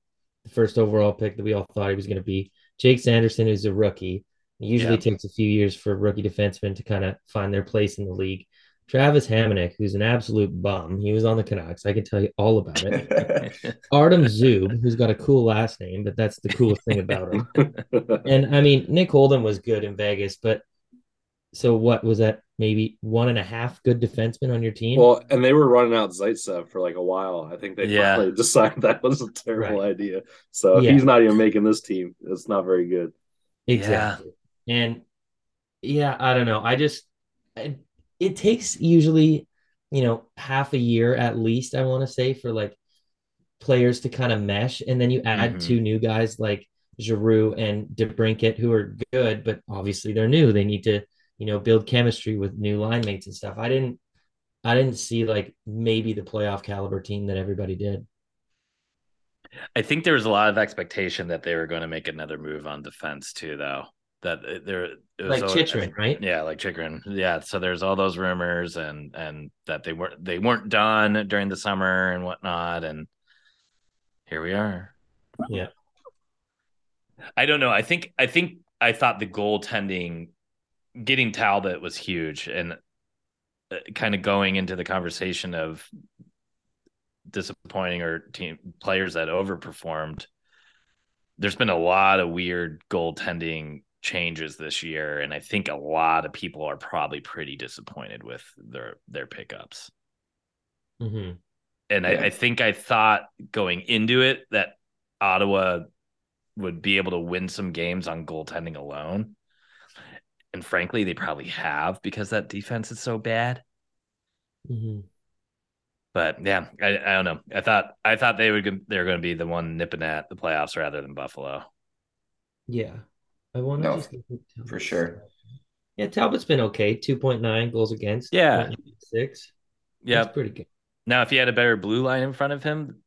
the first overall pick that we all thought he was going to be. Jake Sanderson, who's a rookie. It usually yeah. takes a few years for rookie defensemen to kind of find their place in the league. Travis Hamonic, who's an absolute bum. He was on the Canucks. I can tell you all about it. Artem Zub, who's got a cool last name, but that's the coolest thing about him. and I mean, Nick Holden was good in Vegas, but so what was that? Maybe one and a half good defensemen on your team. Well, and they were running out Zaitsev for like a while. I think they yeah. finally decided that was a terrible right. idea. So yeah. he's not even making this team. It's not very good. Exactly. Yeah. And yeah, I don't know. I just it takes usually, you know, half a year at least, I want to say, for like players to kind of mesh. And then you add mm-hmm. two new guys like Giroux and DeBrincat, who are good, but obviously they're new. They need to, you know, build chemistry with new line mates and stuff. I didn't I didn't see like maybe the playoff caliber team that everybody did. I think there was a lot of expectation that they were going to make another move on defense too, though that there like Chychrun, I right? Yeah, like Chychrun. Yeah. So there's all those rumors and and that they weren't they weren't done during the summer and whatnot, and here we are. Yeah. I don't know. I think I think I thought the goaltending getting Talbot was huge and uh, kind of going into the conversation of disappointing or team players that overperformed. There's been a lot of weird goaltending changes this year, and I think a lot of people are probably pretty disappointed with their their pickups. Mm-hmm. And yeah. I, I think I thought going into it that Ottawa would be able to win some games on goaltending alone. And frankly, they probably have because that defense is so bad. Mm-hmm. But yeah, I, I don't know. I thought I thought they would they were going to be the one nipping at the playoffs rather than Buffalo. Yeah, I want to no, for sure. Yeah, Talbot's been okay. Two point nine goals against. Yeah, six. Yeah, That's pretty good. Now, if he had a better blue line in front of him,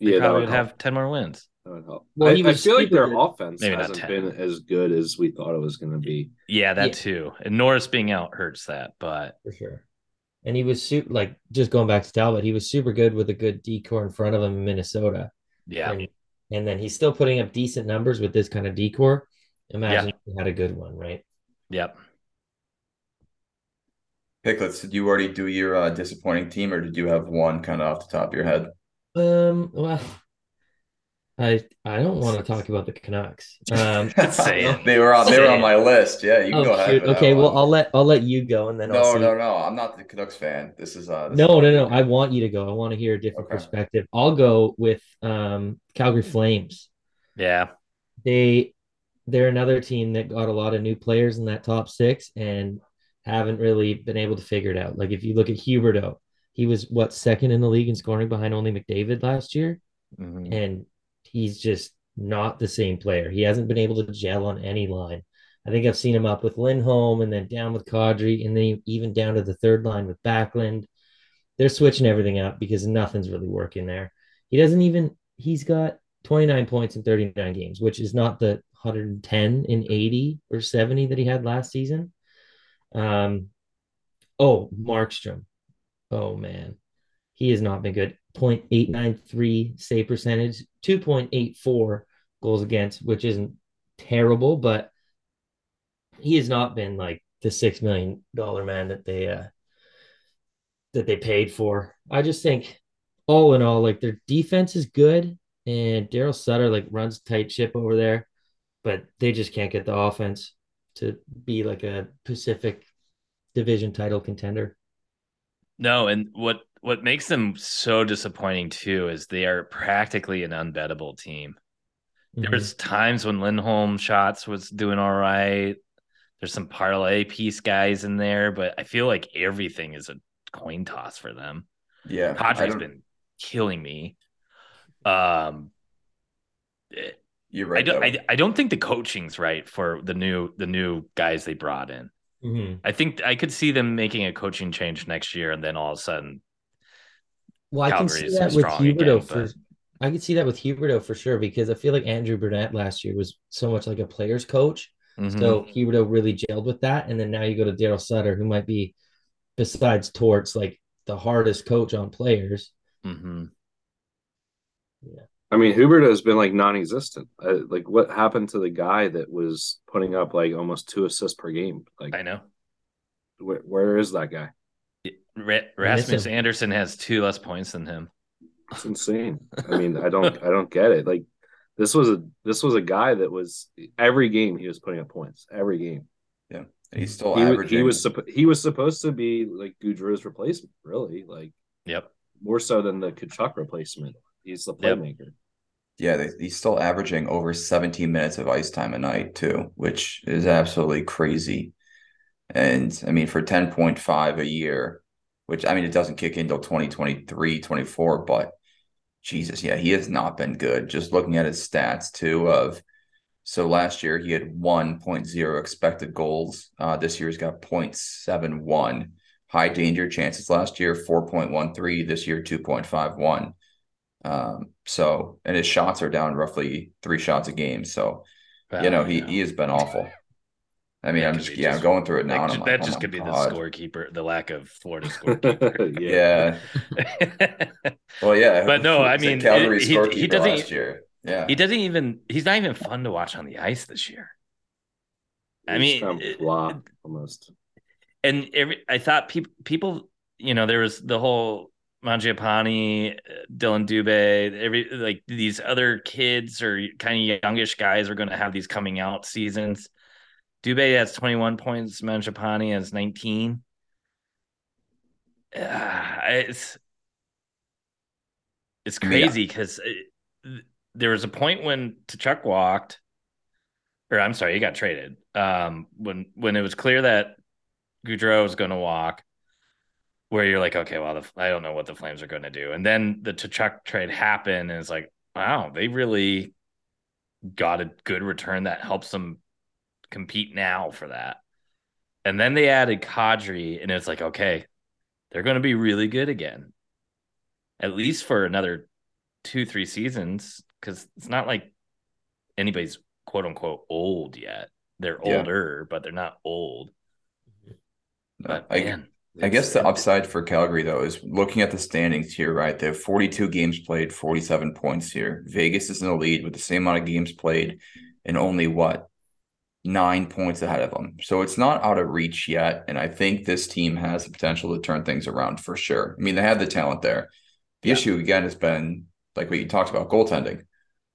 they yeah, probably would, would have ten more wins. That would help. Well, I, I feel like their good. offense Maybe hasn't been as good as we thought it was going to be. Yeah, that yeah. too. And Norris being out hurts that, but for sure. And he was super like just going back to Talbot, he was super good with a good D core in front of him in Minnesota. Yeah. And, and then he's still putting up decent numbers with this kind of D core. Imagine yeah. had a good one, right? Yep. Picklets, did you already do your uh, disappointing team, or did you have one kind of off the top of your head? Um, well, I I don't want to talk about the Canucks. Um, they were on they were on my list. Yeah, you can oh, go ahead. Okay, well I'll let I'll let you go, and then no, no, no. I'm not the Canucks fan. This is uh. This no, is no, no. I want you to go. I want to hear a different okay. perspective. I'll go with um Calgary Flames. Yeah, they they're another team that got a lot of new players in that top six and haven't really been able to figure it out. Like if you look at Huberdeau, he was what second in the league in scoring behind only McDavid last year, mm-hmm. and he's just not the same player. He hasn't been able to gel on any line. I think I've seen him up with Lindholm and then down with Kadri and then even down to the third line with Backlund. They're switching everything up because nothing's really working there. He doesn't even he's got 29 points in 39 games, which is not the 110 in 80 or 70 that he had last season. Um, oh, Markstrom. Oh man, he has not been good. 0.893 save percentage, 2.84 goals against, which isn't terrible, but he has not been like the six million dollar man that they uh that they paid for. I just think all in all, like their defense is good, and Daryl Sutter like runs tight ship over there but they just can't get the offense to be like a Pacific division title contender. No, and what what makes them so disappointing too is they are practically an unbettable team. Mm-hmm. There's times when Lindholm shots was doing all right. There's some parlay piece guys in there, but I feel like everything is a coin toss for them. Yeah, Padre's been killing me. Um, you're right. I don't. I, I, don't think the coaching's right for the new the new guys they brought in. Mm-hmm. I think I could see them making a coaching change next year, and then all of a sudden, well, I can see that with Huberdeau again, for. But... I could see that with Huberdeau for sure because I feel like Andrew Brunette last year was so much like a player's coach. Mm-hmm. So Huberdeau really gelled with that, and then now you go to Daryl Sutter, who might be, besides Torts, like the hardest coach on players. Mm-hmm. Yeah. I mean, Hubert has been like non-existent. Uh, like, what happened to the guy that was putting up like almost two assists per game? Like, I know. Where, where is that guy? Rasmus Andersson has two less points than him. It's insane. I mean, I don't I don't get it. Like this was a this was a guy that was every game he was putting up points. Every game. Yeah. And he's still he, averaging. He was he was supposed to be like Gaudreau's replacement, really. Like Yep. More so than the Tkachuk replacement. He's the playmaker. Yep. Yeah, he's still averaging over 17 minutes of ice time a night too, which is absolutely crazy. And I mean, for 10.5 a year, which I mean, it doesn't kick in until 2023, 24, but Jesus, yeah, he has not been good. Just looking at his stats too of so last year he had 1.0 expected goals. Uh, this year he's got 0.71 high danger chances last year, 4.13, this year 2.51. Um, so and his shots are down roughly three shots a game. So you know, he, he has been awful. I mean, that I'm just yeah, just, I'm going through it now. That, that like, just oh could be God. the scorekeeper, the lack of Florida scorekeeper. yeah. well, yeah, but no, I mean, Calgary he, he doesn't. Last year. Yeah, he doesn't even. He's not even fun to watch on the ice this year. He's I mean, kind almost. And every, I thought people, people, you know, there was the whole Mangiapane, Dillon Dubé, every like these other kids or kind of youngish guys are going to have these coming out seasons Dubé has 21 points. Mangiapane has 19. Uh, it's it's crazy because yeah. there was a point when Tkachuk walked, or I'm sorry, he got traded. Um, when when it was clear that Gaudreau was going to walk, where you're like, okay, well, the, I don't know what the Flames are going to do, and then the Tkachuk trade happened, and it's like, wow, they really got a good return that helps them compete now for that. And then they added Kadri, and it's like, okay, they're going to be really good again, at least for another two, three seasons, because it's not like anybody's quote unquote old yet. They're yeah. older, but they're not old. No, but I, man, I guess the upside for Calgary though is looking at the standings here, right? They have 42 games played, 47 points here. Vegas is in the lead with the same amount of games played and only what nine points ahead of them. So it's not out of reach yet. And I think this team has the potential to turn things around for sure. I mean, they have the talent there. The yeah. issue again has been like what you talked about goaltending.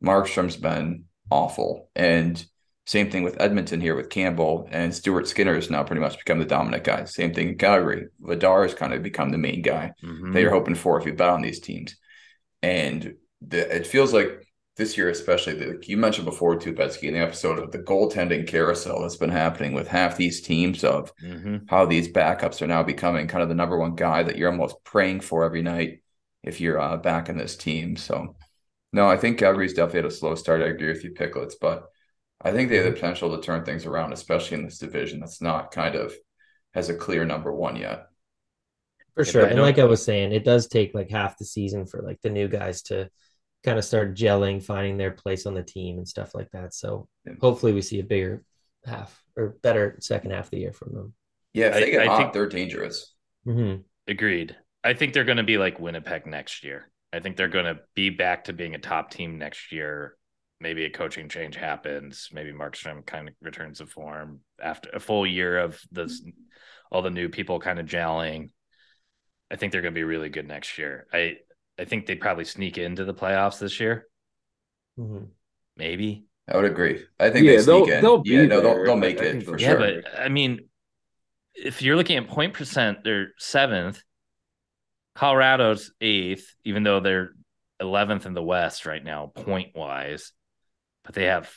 Markstrom's been awful. And same thing with Edmonton here with Campbell and Stuart Skinner has now pretty much become the dominant guy. Same thing in Calgary. Vladar has kind of become the main guy mm-hmm. that you're hoping for if you bet on these teams. And the, it feels like this year, especially, the, you mentioned before too, Betzky, in the episode of the goaltending carousel that's been happening with half these teams of mm-hmm. how these backups are now becoming kind of the number one guy that you're almost praying for every night if you're uh, back in this team. So, no, I think Calgary's definitely had a slow start. I agree with you, Picklets, but I think they have the potential to turn things around, especially in this division that's not kind of has a clear number one yet. For sure. And like I was saying, it does take like half the season for like the new guys to kind of start gelling, finding their place on the team and stuff like that. So yeah. hopefully we see a bigger half or better second half of the year from them. Yeah, if they get I, hot, think, they're dangerous. Mm-hmm. Agreed. I think they're going to be like Winnipeg next year. I think they're going to be back to being a top team next year. Maybe a coaching change happens. Maybe Markstrom kind of returns to form after a full year of this, all the new people kind of gelling. I think they're going to be really good next year. I I think they probably sneak into the playoffs this year. Mm-hmm. Maybe. I would agree. I think yeah, they sneak they'll, in. They'll yeah, no, they'll, they'll make it for yeah, sure. Yeah, but I mean, if you're looking at point percent, they're seventh. Colorado's eighth, even though they're eleventh in the West right now, point wise, but they have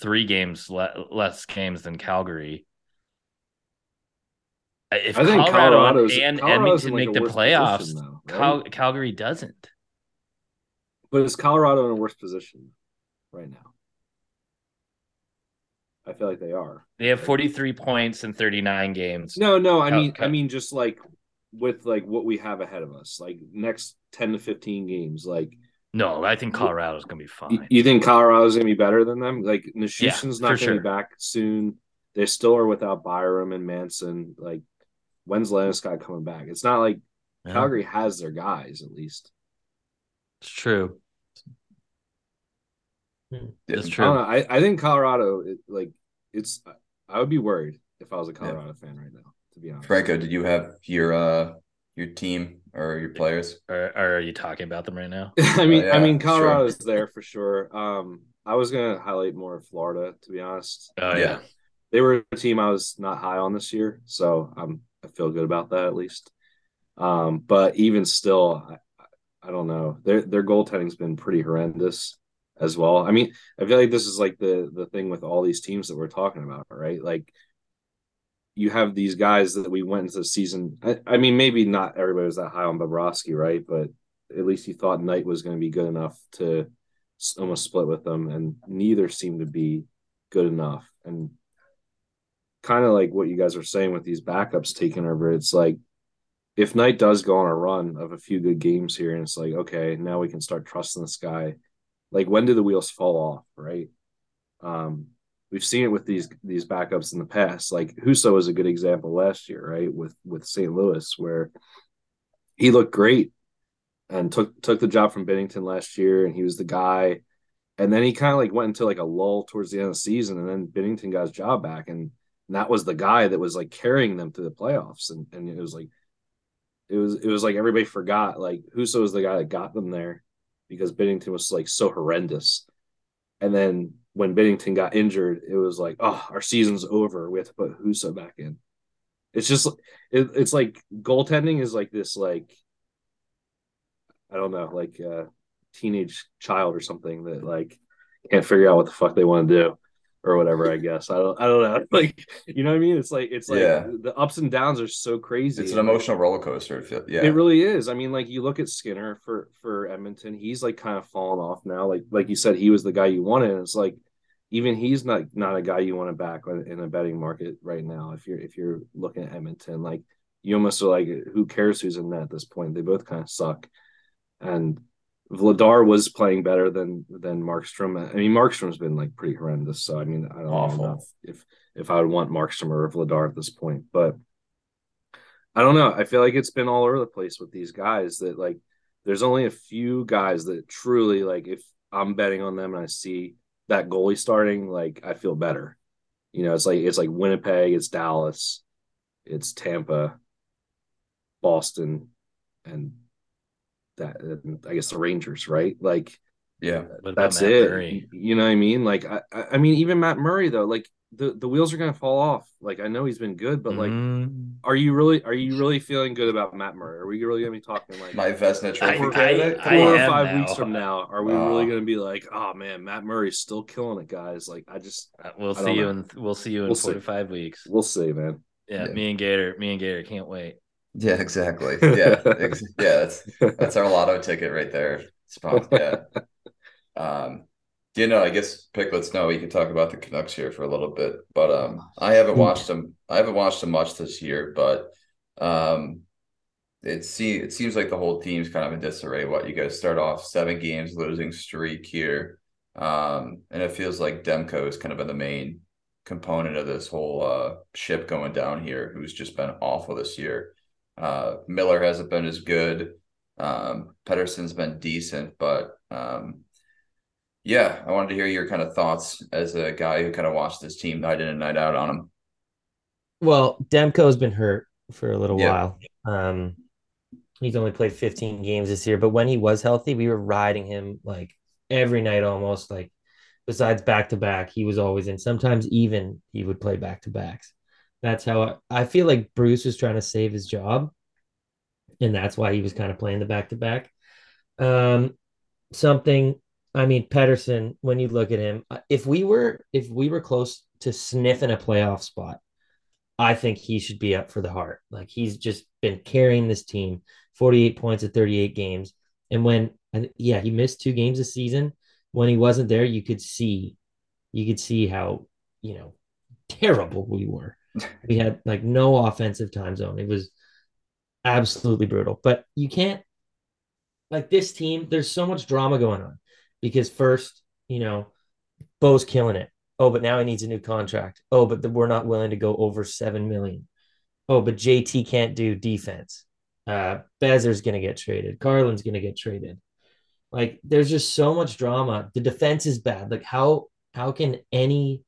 three games le- less games than Calgary. If I think Colorado Colorado's, and Colorado's Edmonton like make the playoffs, position, though, right? Cal- Calgary doesn't. But is Colorado in a worse position right now? I feel like they are. They have 43 points in 39 games. No, no, I oh, mean I mean just like with like what we have ahead of us, like next 10 to 15 games, like no, I think Colorado's gonna be fine. You think Colorado's gonna be better than them? Like Nichushkin's yeah, not gonna sure. be back soon. They still are without Byram and Manson. Like when's Landeskog coming back? It's not like yeah. Calgary has their guys at least. It's true. Hmm. It's true. I, I, I, think Colorado, it, like, it's. I would be worried if I was a Colorado yeah. fan right now. To be honest, Franco, did you have your uh your team or your players? Or, or are you talking about them right now? I mean, uh, yeah, I mean, Colorado sure. there for sure. Um, I was gonna highlight more Florida, to be honest. Oh yeah. yeah. they were a team I was not high on this year, so I'm I feel good about that at least. Um, but even still, I, I don't know. Their their goaltending's been pretty horrendous as well. I mean, I feel like this is like the the thing with all these teams that we're talking about, right? Like you have these guys that we went into the season. I, I mean, maybe not everybody was that high on Bobrovsky, right? But at least you thought Knight was going to be good enough to almost split with them, and neither seemed to be good enough. And kind of like what you guys are saying with these backups taking over, it's like if Knight does go on a run of a few good games here, and it's like, okay, now we can start trusting this guy. Like, when do the wheels fall off, right? Um, we've seen it with these these backups in the past. Like Husso was a good example last year, right? With with St. Louis, where he looked great and took took the job from Binnington last year, and he was the guy. And then he kind of like went into like a lull towards the end of the season, and then Binnington got his job back, and, that was the guy that was like carrying them to the playoffs. And and it was like it was it was like everybody forgot like Husso was the guy that got them there because Binnington was like so horrendous. And then when Binnington got injured, it was like, oh, our season's over. We have to put Husso back in. It's just it, it's like goaltending is like this like I don't know, like a teenage child or something that like can't figure out what the fuck they want to do or whatever. I guess I don't I don't know. Like you know what I mean? It's like it's like yeah. the ups and downs are so crazy. It's an emotional roller coaster. Yeah, it really is. I mean, like you look at Skinner for for Edmonton, he's like kind of fallen off now. Like like you said, he was the guy you wanted. And it's like even he's not not a guy you want to back in a betting market right now. If you're if you're looking at Edmonton, like you almost are like, who cares who's in that at this point? They both kind of suck. And Vladar was playing better than than Markstrom. I mean, Markstrom's been like pretty horrendous. So I mean, I don't Awful. know if if I would want Markstrom or Vladar at this point, but I don't know. I feel like it's been all over the place with these guys. That like, there's only a few guys that truly like. If I'm betting on them and I see that goalie starting, like I feel better. You know, it's like it's like Winnipeg, it's Dallas, it's Tampa, Boston, and that I guess the Rangers, right? Like, yeah, that's it. Murray? You know what I mean? Like, I, I mean, even Matt Murray though, like the the wheels are gonna fall off. Like, I know he's been good, but like, mm-hmm. are you really are you really feeling good about Matt Murray? Are we really gonna be talking like my Vezina trophy four, candidate? Four or five now. weeks from now, are we really gonna be like, oh man, Matt Murray's still killing it, guys? Like, I just uh, we'll I see you in we'll see you in we'll four to five weeks. We'll see, man. Yeah, yeah, me and Gator, me and Gator can't wait. Yeah, exactly. Yeah, ex- yeah. That's that's our lotto ticket right there. Spot. Yeah. Um, you know, I guess pick. Let's know. We can talk about the Canucks here for a little bit, but um, I haven't watched them. I haven't watched them much this year, but um, it see it seems like the whole team's kind of in disarray. What you guys start off seven games losing streak here, um, and it feels like Demko is kind of been the main component of this whole uh, ship going down here, who's just been awful this year. Uh, Miller hasn't been as good. Um, Pettersson's been decent, but um, yeah, I wanted to hear your kind of thoughts as a guy who kind of watched this team night in and night out on him. Well, Demko's been hurt for a little yeah. while. Um, he's only played 15 games this year, but when he was healthy, we were riding him like every night almost. Like besides back to back, he was always in. Sometimes even he would play back to backs. That's how I, I feel like Bruce was trying to save his job, and that's why he was kind of playing the back to back. Um, something. I mean, Pettersson. When you look at him, uh, if we were if we were close to sniffing a playoff spot, I think he should be up for the Hart. Like he's just been carrying this team, forty eight points at thirty eight games, and when yeah, he missed two games this season. When he wasn't there, you could see, you could see how you know terrible we were we had like no offensive time zone. It was absolutely brutal. But you can't like this team, there's so much drama going on because first, you know, Bo's killing it. Oh, but now he needs a new contract. Oh, but the, we're not willing to go over seven million. Oh, but JT can't do defense. Uh, Boeser's gonna get traded. Garland's gonna get traded. Like, there's just so much drama. The defense is bad. Like, how how can any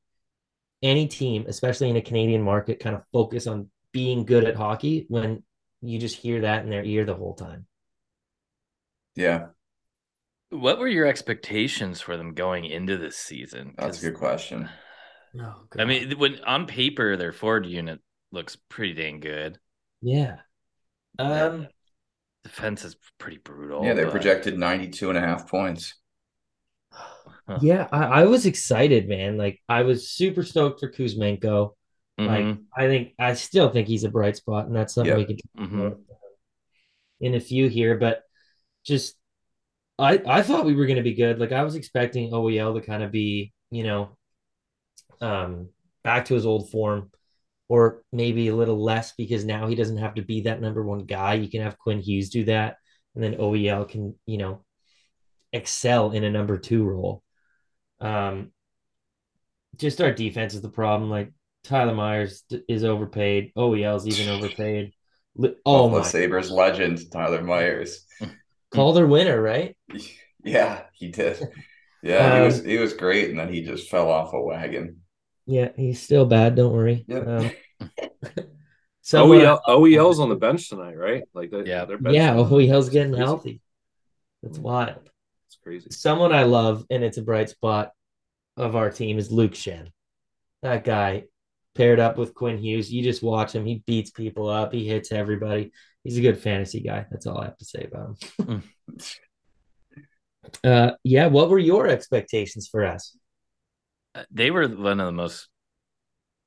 any team, especially in a Canadian market, kind of focus on being good at hockey when you just hear that in their ear the whole time. Yeah. What were your expectations for them going into this season? That's a good question. Oh, I mean, when on paper their forward unit looks pretty dang good. Yeah. Um defense is pretty brutal. Yeah, they but... projected 92 and a half points. Yeah, I, I, was excited, man. Like I was super stoked for Kuzmenko. Mm-hmm. Like I think I still think he's a bright spot, and that's something yep. we can mm-hmm. in a few here. But just I I thought we were going to be good. Like I was expecting OEL to kind of be, you know, um, back to his old form, or maybe a little less because now he doesn't have to be that number one guy. You can have Quinn Hughes do that, and then OEL can, you know, excel in a number two role. Um, just our defense is the problem. Like Tyler Myers is overpaid. OEL's even overpaid. Oh my Sabres legend Tyler Myers. Calder winner, right? Yeah, he did. Yeah, um, he was he was great, and then he just fell off a wagon. Yeah, he's still bad. Don't worry. Yep. Um, so OEL, uh, OEL's on the bench tonight, right? Like, they, yeah, yeah. OEL's getting healthy. That's wild. It's crazy. Someone I love, and it's a bright spot of our team is Luke Schenn. That guy paired up with Quinn Hughes. You just watch him. He beats people up. He hits everybody. He's a good fantasy guy. That's all I have to say about him. uh, yeah. What were your expectations for us? Uh, they were one of the most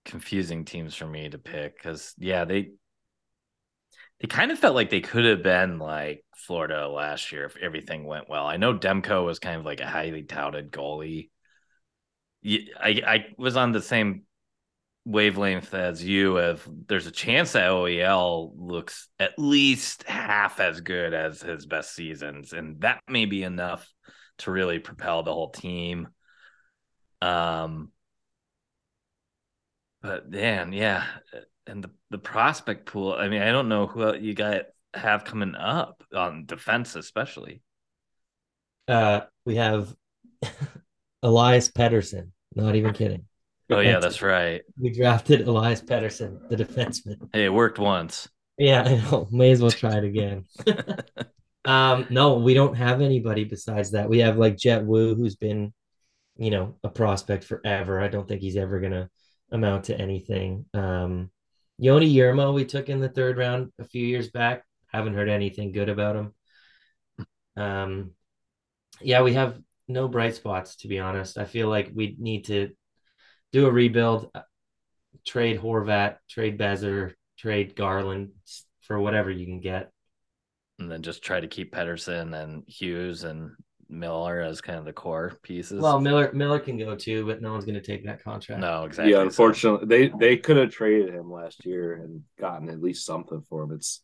confusing teams for me to pick because yeah they they kind of felt like they could have been like Florida last year if everything went well. I know Demko was kind of like a highly touted goalie. I I was on the same wavelength as you of there's a chance that OEL looks at least half as good as his best seasons and that may be enough to really propel the whole team. Um, but man, yeah, and the the prospect pool. I mean, I don't know who you got have coming up on defense, especially. Uh, we have Elias Pettersson. Not even kidding. Oh yeah, that's right. We drafted Elias Pettersson, the defenseman. Hey, it worked once. Yeah, I know. May as well try it again. um, no, we don't have anybody besides that. We have like Jett Woo, who's been you know, a prospect forever. I don't think he's ever going to amount to anything. Um, Joni Jurmo, we took in the third round a few years back. Haven't heard anything good about him. Um, yeah, we have no bright spots, to be honest. I feel like we need to do a rebuild, uh, trade Horvat, trade Boeser, trade Garland for whatever you can get. And then just try to keep Pettersson and Hughes and Miller as kind of the core pieces. Well, Miller Miller can go too, but no one's going to take that contract. No, exactly. Yeah, unfortunately, so. they they could have traded him last year and gotten at least something for him. It's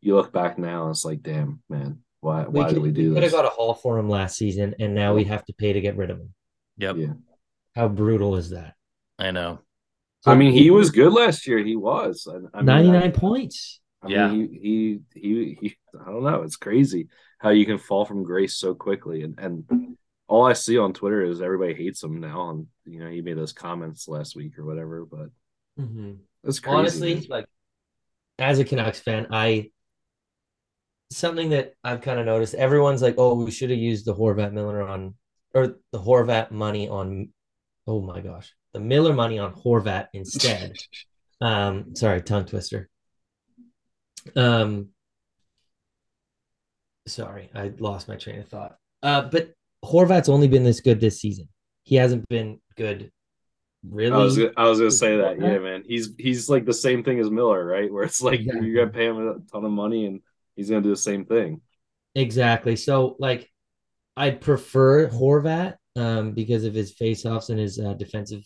you look back now and it's like, damn, man, why why could, did we do we Could have got a haul for him last season, and now we'd have to pay to get rid of him. Yep. Yeah. How brutal is that? I know. So I mean, he, he was good last year. He was. I, I mean, 99 I, points. I yeah. Mean, he, he, he, he, I don't know. It's crazy how you can fall from grace so quickly. And and all I see on Twitter is everybody hates him now. And you know, he made those comments last week or whatever. But mm-hmm. that's crazy. Honestly, like as a Canucks fan, I something that I've kind of noticed. Everyone's like, "Oh, we should have used the Horvat Miller on, or the Horvat money on." Oh my gosh, the Miller money on Horvat instead. um, sorry, tongue twister. Um, Sorry, I lost my train of thought. Uh, but Horvat's only been this good this season. He hasn't been good. Really, I was I was gonna say that. Yeah, man. He's he's like the same thing as Miller, right? Where it's like exactly. you're gonna pay him a ton of money and he's gonna do the same thing. Exactly. So like, I'd prefer Horvat um, because of his faceoffs and his uh, defensive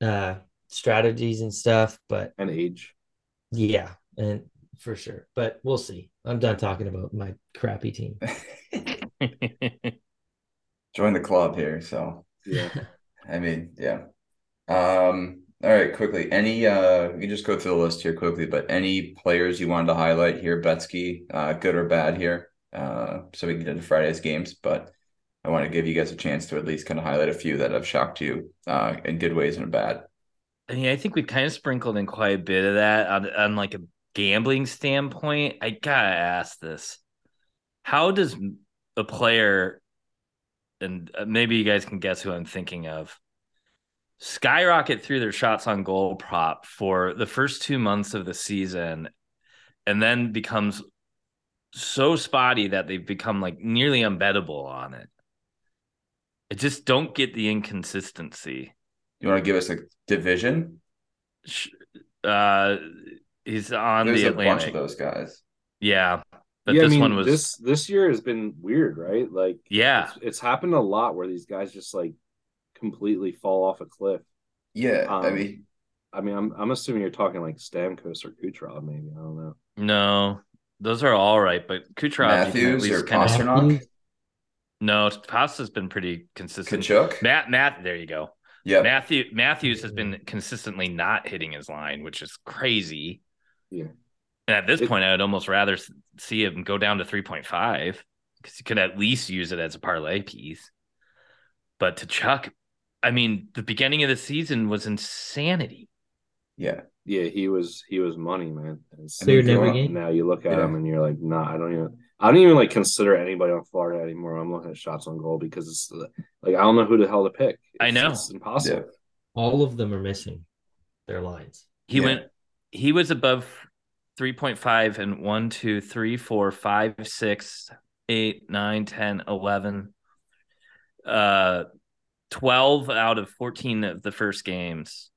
uh, strategies and stuff. But and age. Yeah, and for sure. But we'll see. I'm done talking about my crappy team. Join the club here. So yeah. I mean, yeah. Um, all right, quickly. Any uh we can just go through the list here quickly, but any players you wanted to highlight here, Betzky, uh, good or bad here. Uh, so we can get into Friday's games, but I want to give you guys a chance to at least kind of highlight a few that have shocked you uh in good ways and bad. I mean, I think we kind of sprinkled in quite a bit of that on, on like a gambling standpoint, I gotta ask this: How does a player, and uh, maybe you guys can guess who I'm thinking of, skyrocket through their shots on goal prop for the first two months of the season, and then becomes so spotty that they've become like nearly unbettable on it? I just don't get the inconsistency. You want to give us a division? Uh, he's on There's the a Atlantic. bunch of those guys. Yeah, but yeah, this I mean, one was this this year has been weird, right? Like, yeah, it's, it's happened a lot where these guys just like completely fall off a cliff. Yeah, Um, I mean, I mean, I'm I'm assuming you're talking like Stamkos or Kucherov, maybe. I don't know. no, those are all right, but Kucherov you can at Matthews or least kind of Pastrnak, no. Pasta's been pretty consistent. Tkachuk. Matt, Matt, there you go. Yeah, Matthew Matthews has been consistently not hitting his line, which is crazy. Yeah. And at this It- point, I'd almost rather see him go down to 3.5 because you could at least use it as a parlay piece. But to Chuck, I mean, the beginning of the season was insanity. yeah. Yeah, he was he was money, man. And So you're never game? now you look at Yeah. him and you're like, nah, I don't even I don't even like consider anybody on Florida anymore. I'm looking at shots on goal because it's like I don't know who the hell to pick. I know. it's impossible. All of them are missing their lines. He Yeah. went, he was above 3.5 and 1, 2, 3, 4, 5, 6, 8, 9, 10, 11, uh, 12 out of 14 of the first games,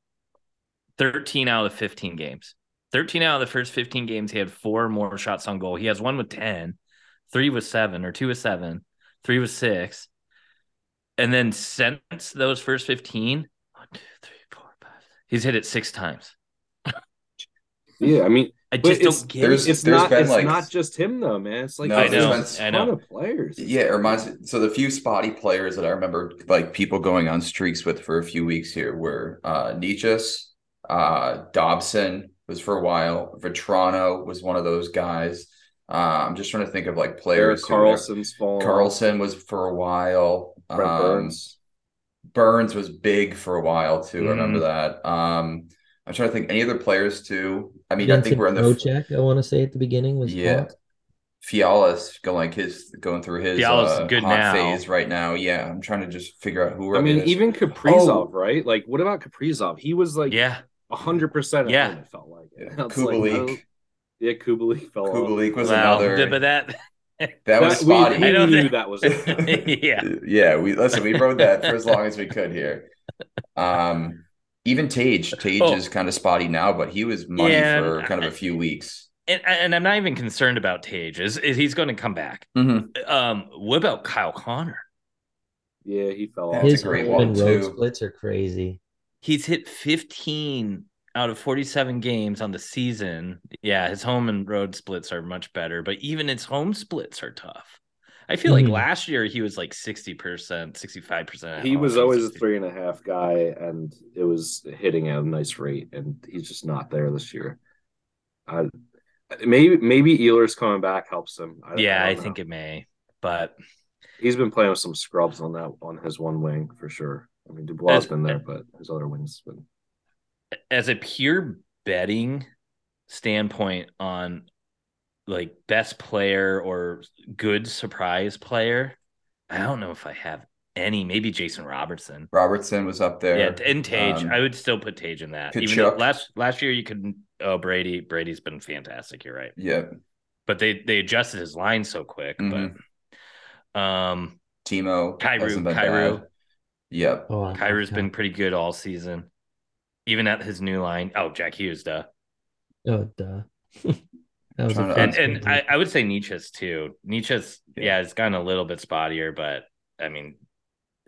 13 out of 15 games. 13 out of the first 15 games, he had four more shots on goal. He has one with 10, three was seven, or two was seven, three was six. And then since those first 15, one, two, three, four, five, he's hit it six times. Yeah, I mean, I just don't get there's- it. it's there's not been, it's like- not just him though, man. It's like No, I there's know, a I ton know. of players. Yeah, it reminds me. So the few spotty players that I remember, like people going on streaks with for a few weeks here, were uh Necas, uh Dobson was for a while. Vatrano was one of those guys. Uh, I'm just trying to think of like players. who Carlson's fallen. Carlson was for a while. Brent Um, Burns. Burns was big for a while too. I remember Mm-hmm. that. Um, I'm trying to think any other players too. I mean, I think we're in the Trocheck, I want to say at the beginning was yeah. hot. Fiala's going like his going through his Fiala's uh, good hot now. phase right now. Yeah, I'm trying to just figure out who. I mean, it is. even Kaprizov, Oh. right? Like, what about Kaprizov? He was like Yeah. hundred percent. Yeah. it felt like. Yeah. It's like, Kubalik. I don't- yeah, Kubalik fell off. Kubalik was Well, another. but that, that was That- we- spotty. we I don't knew think- that was. yeah. yeah, we listen. We rode that for as long as we could here. Um, even Tage, Tage Oh. is kind of spotty now, but he was money Yeah, for kind of a few weeks. And, and I'm not even concerned about Tage. Is, is he's going to come back? Mhm. Um, what about Kyle Connor? yeah, he fell That's off. a His great one, and road too. splits are crazy. He's hit 15 out of 47 games on the season. Yeah, his home and road splits are much better, but even his home splits are tough. I feel like Mhm. last year he was like 60%, 65%. He was always a three and a half guy, and it was hitting at a nice rate, and he's just not there this year. I maybe maybe Ehlers coming back helps him. I, Yeah, I don't think it may, but he's been playing with some scrubs on that on his one wing for sure. I mean, Dubois has been there, but his other wings been. As a pure betting standpoint on like best player or good surprise player, I don't know if I have any. Maybe Jason Robertson. Robertson was up there. Yeah, and Tage. Um, I would still put Tage in that. Even though last last year you could oh Brady Brady's been fantastic. You're right, yeah, but they they adjusted his line so quick. Mhm. But um, Timo, Kyrou, hasn't Kyrou. bad. Yep. Oh, I love Kyrou's been pretty good all season, even at his new line. Oh, Jack Hughes, duh. Oh, duh. that was a and and. I, I would say Necas too. Necas Yeah. yeah. it's gotten a little bit spottier, but I mean,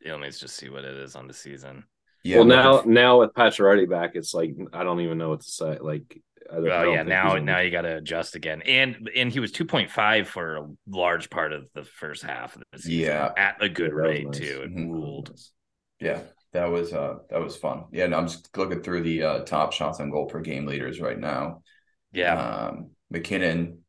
you know, let's just see what it is on the season. Yeah. well, now looking now with Pacioretty back, it's like I don't even know what to say. Like, I don't, I Oh don't yeah, think now he's now you got to adjust again, and and he was two point five for a large part of the first half of the season. Yeah. at a good Yeah, rate nice. too. It Mhm. ruled. Yeah, that was uh that was fun. Yeah, and I'm just looking through the uh top shots on goal per game leaders right now. Yeah, Um MacKinnon,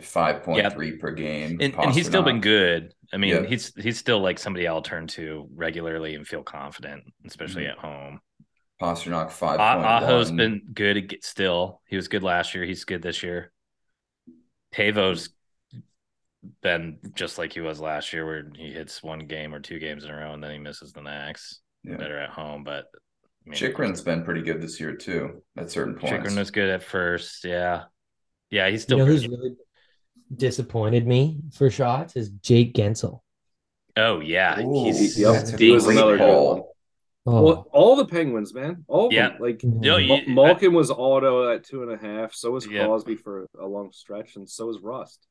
five point three per game. and, and he's still been good. I mean, Yeah. he's he's still like somebody I'll turn to regularly and feel confident, especially Mhm. at home. Pastrnak five. Aho's been good still. He was good last year. He's good this year. Teuvo's been just like he was last year, where he hits one game or two games in a row and then he misses the next. Yeah. Better at home, but I mean, Chychrun's been pretty good this year too. At certain points, Chychrun was good at first. Yeah, yeah, he's still. You know who's really disappointed me for shots is Jake Guentzel. Oh yeah, Ooh, he's, yep. he's another goal. Oh. Well, all the Penguins, man. All yeah. Them. Like mm-hmm. no, you, Malkin I, was auto at two and a half. So was yeah. Crosby for a long stretch, and so was Rust.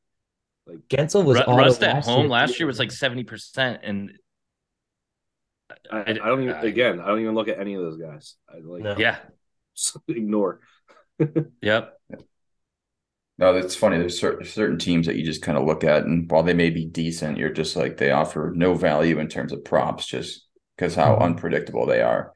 Like Guentzel was R- Rust at home year. last year was like seventy percent, and I, I, don't even. again, I don't even look at any of those guys. I like. No. Yeah. ignore. yep. No, that's funny. There's certain, certain teams that you just kind of look at, and while they may be decent, you're just like they offer no value in terms of props, just because how mm-hmm. unpredictable they are.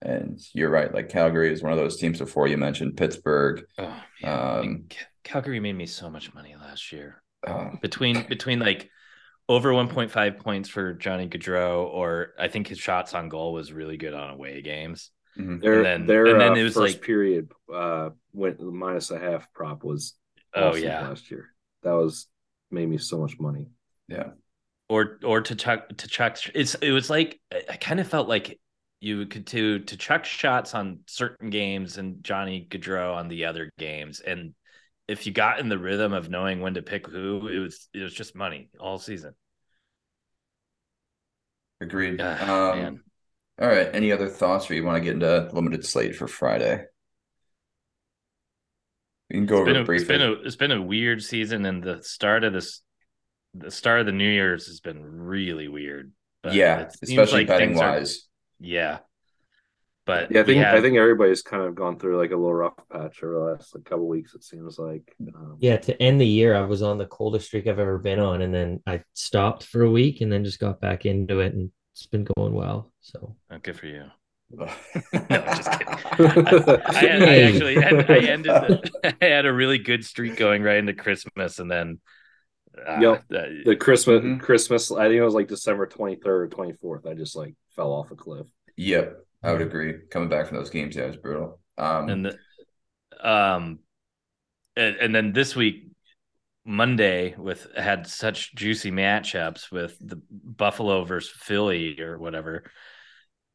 And you're right. Like Calgary is one of those teams before you mentioned Pittsburgh. Oh, um, Calgary made me so much money last year. Uh, between between like over 1.5 points for Johnny Gaudreau, or I think his shots on goal was really good on away games. Mm-hmm. Their, and then, their and then uh, it was first like period uh, went minus a half prop was oh yeah last year. That was made me so much money. Yeah or or Tkachuk to chuck it's it was like I kind of felt like you could to Tkachuk shots on certain games and Johnny Gaudreau on the other games and if you got in the rhythm of knowing when to pick who it was it was just money all season agreed um, all right any other thoughts or you want to get into limited slate for Friday we can go it's over briefly. It's been, a, it's been a weird season and the start of this the start of the New Year's has been really weird. yeah, especially like betting wise. Are, yeah, but yeah, I think I think everybody's kind of gone through like a little rough patch over the last like, couple weeks. It seems like. Um, yeah, to end the year, I was on the coldest streak I've ever been on, and then I stopped for a week, and then just got back into it, and it's been going well. So oh, good for you. no, just kidding. I, I, I actually had, I ended. The, I had a really good streak going right into Christmas, and then uh, yep. the Christmas mm-hmm. Christmas I think it was like December 23rd or 24th. I just like fell off a cliff. Yep. I would agree. Coming back from those games, yeah, it was brutal. Um and the, um and, and then this week Monday with had such juicy matchups with the Buffalo versus Philly or whatever.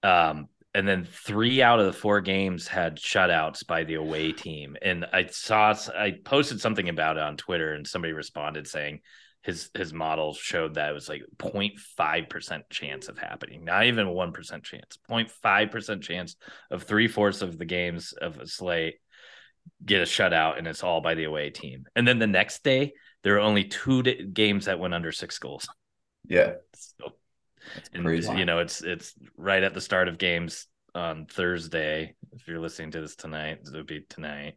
Um, and then three out of the four games had shutouts by the away team. And I saw I posted something about it on Twitter, and somebody responded saying his his model showed that it was like 0.5 percent chance of happening, not even one percent chance, 0.5 percent chance of three fourths of the games of a slate get a shutout, and it's all by the away team. And then the next day, there are only two games that went under six goals. Yeah. So and crazy. you know, it's it's right at the start of games on Thursday. If you're listening to this tonight, it would be tonight.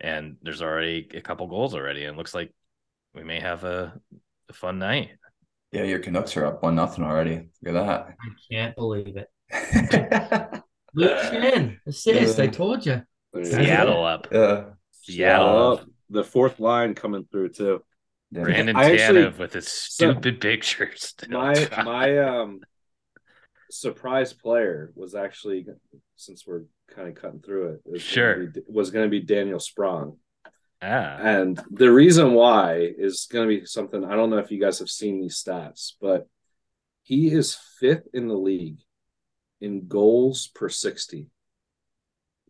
And there's already a couple goals already, and looks like we may have a, a fun night. Yeah, your Canucks are up one nothing already. Look at that. I can't believe it. Luke Schenn, assist. Yeah. I told you. Seattle up. Yeah. Seattle up. The fourth line coming through too. Brandon I Tanev actually, with his stupid so pictures. My my um surprise player was actually since we're kind of cutting through it. it was sure, gonna be, was going to be Daniel Sprong. Ah. And the reason why is going to be something I don't know if you guys have seen these stats, but he is fifth in the league in goals per 60.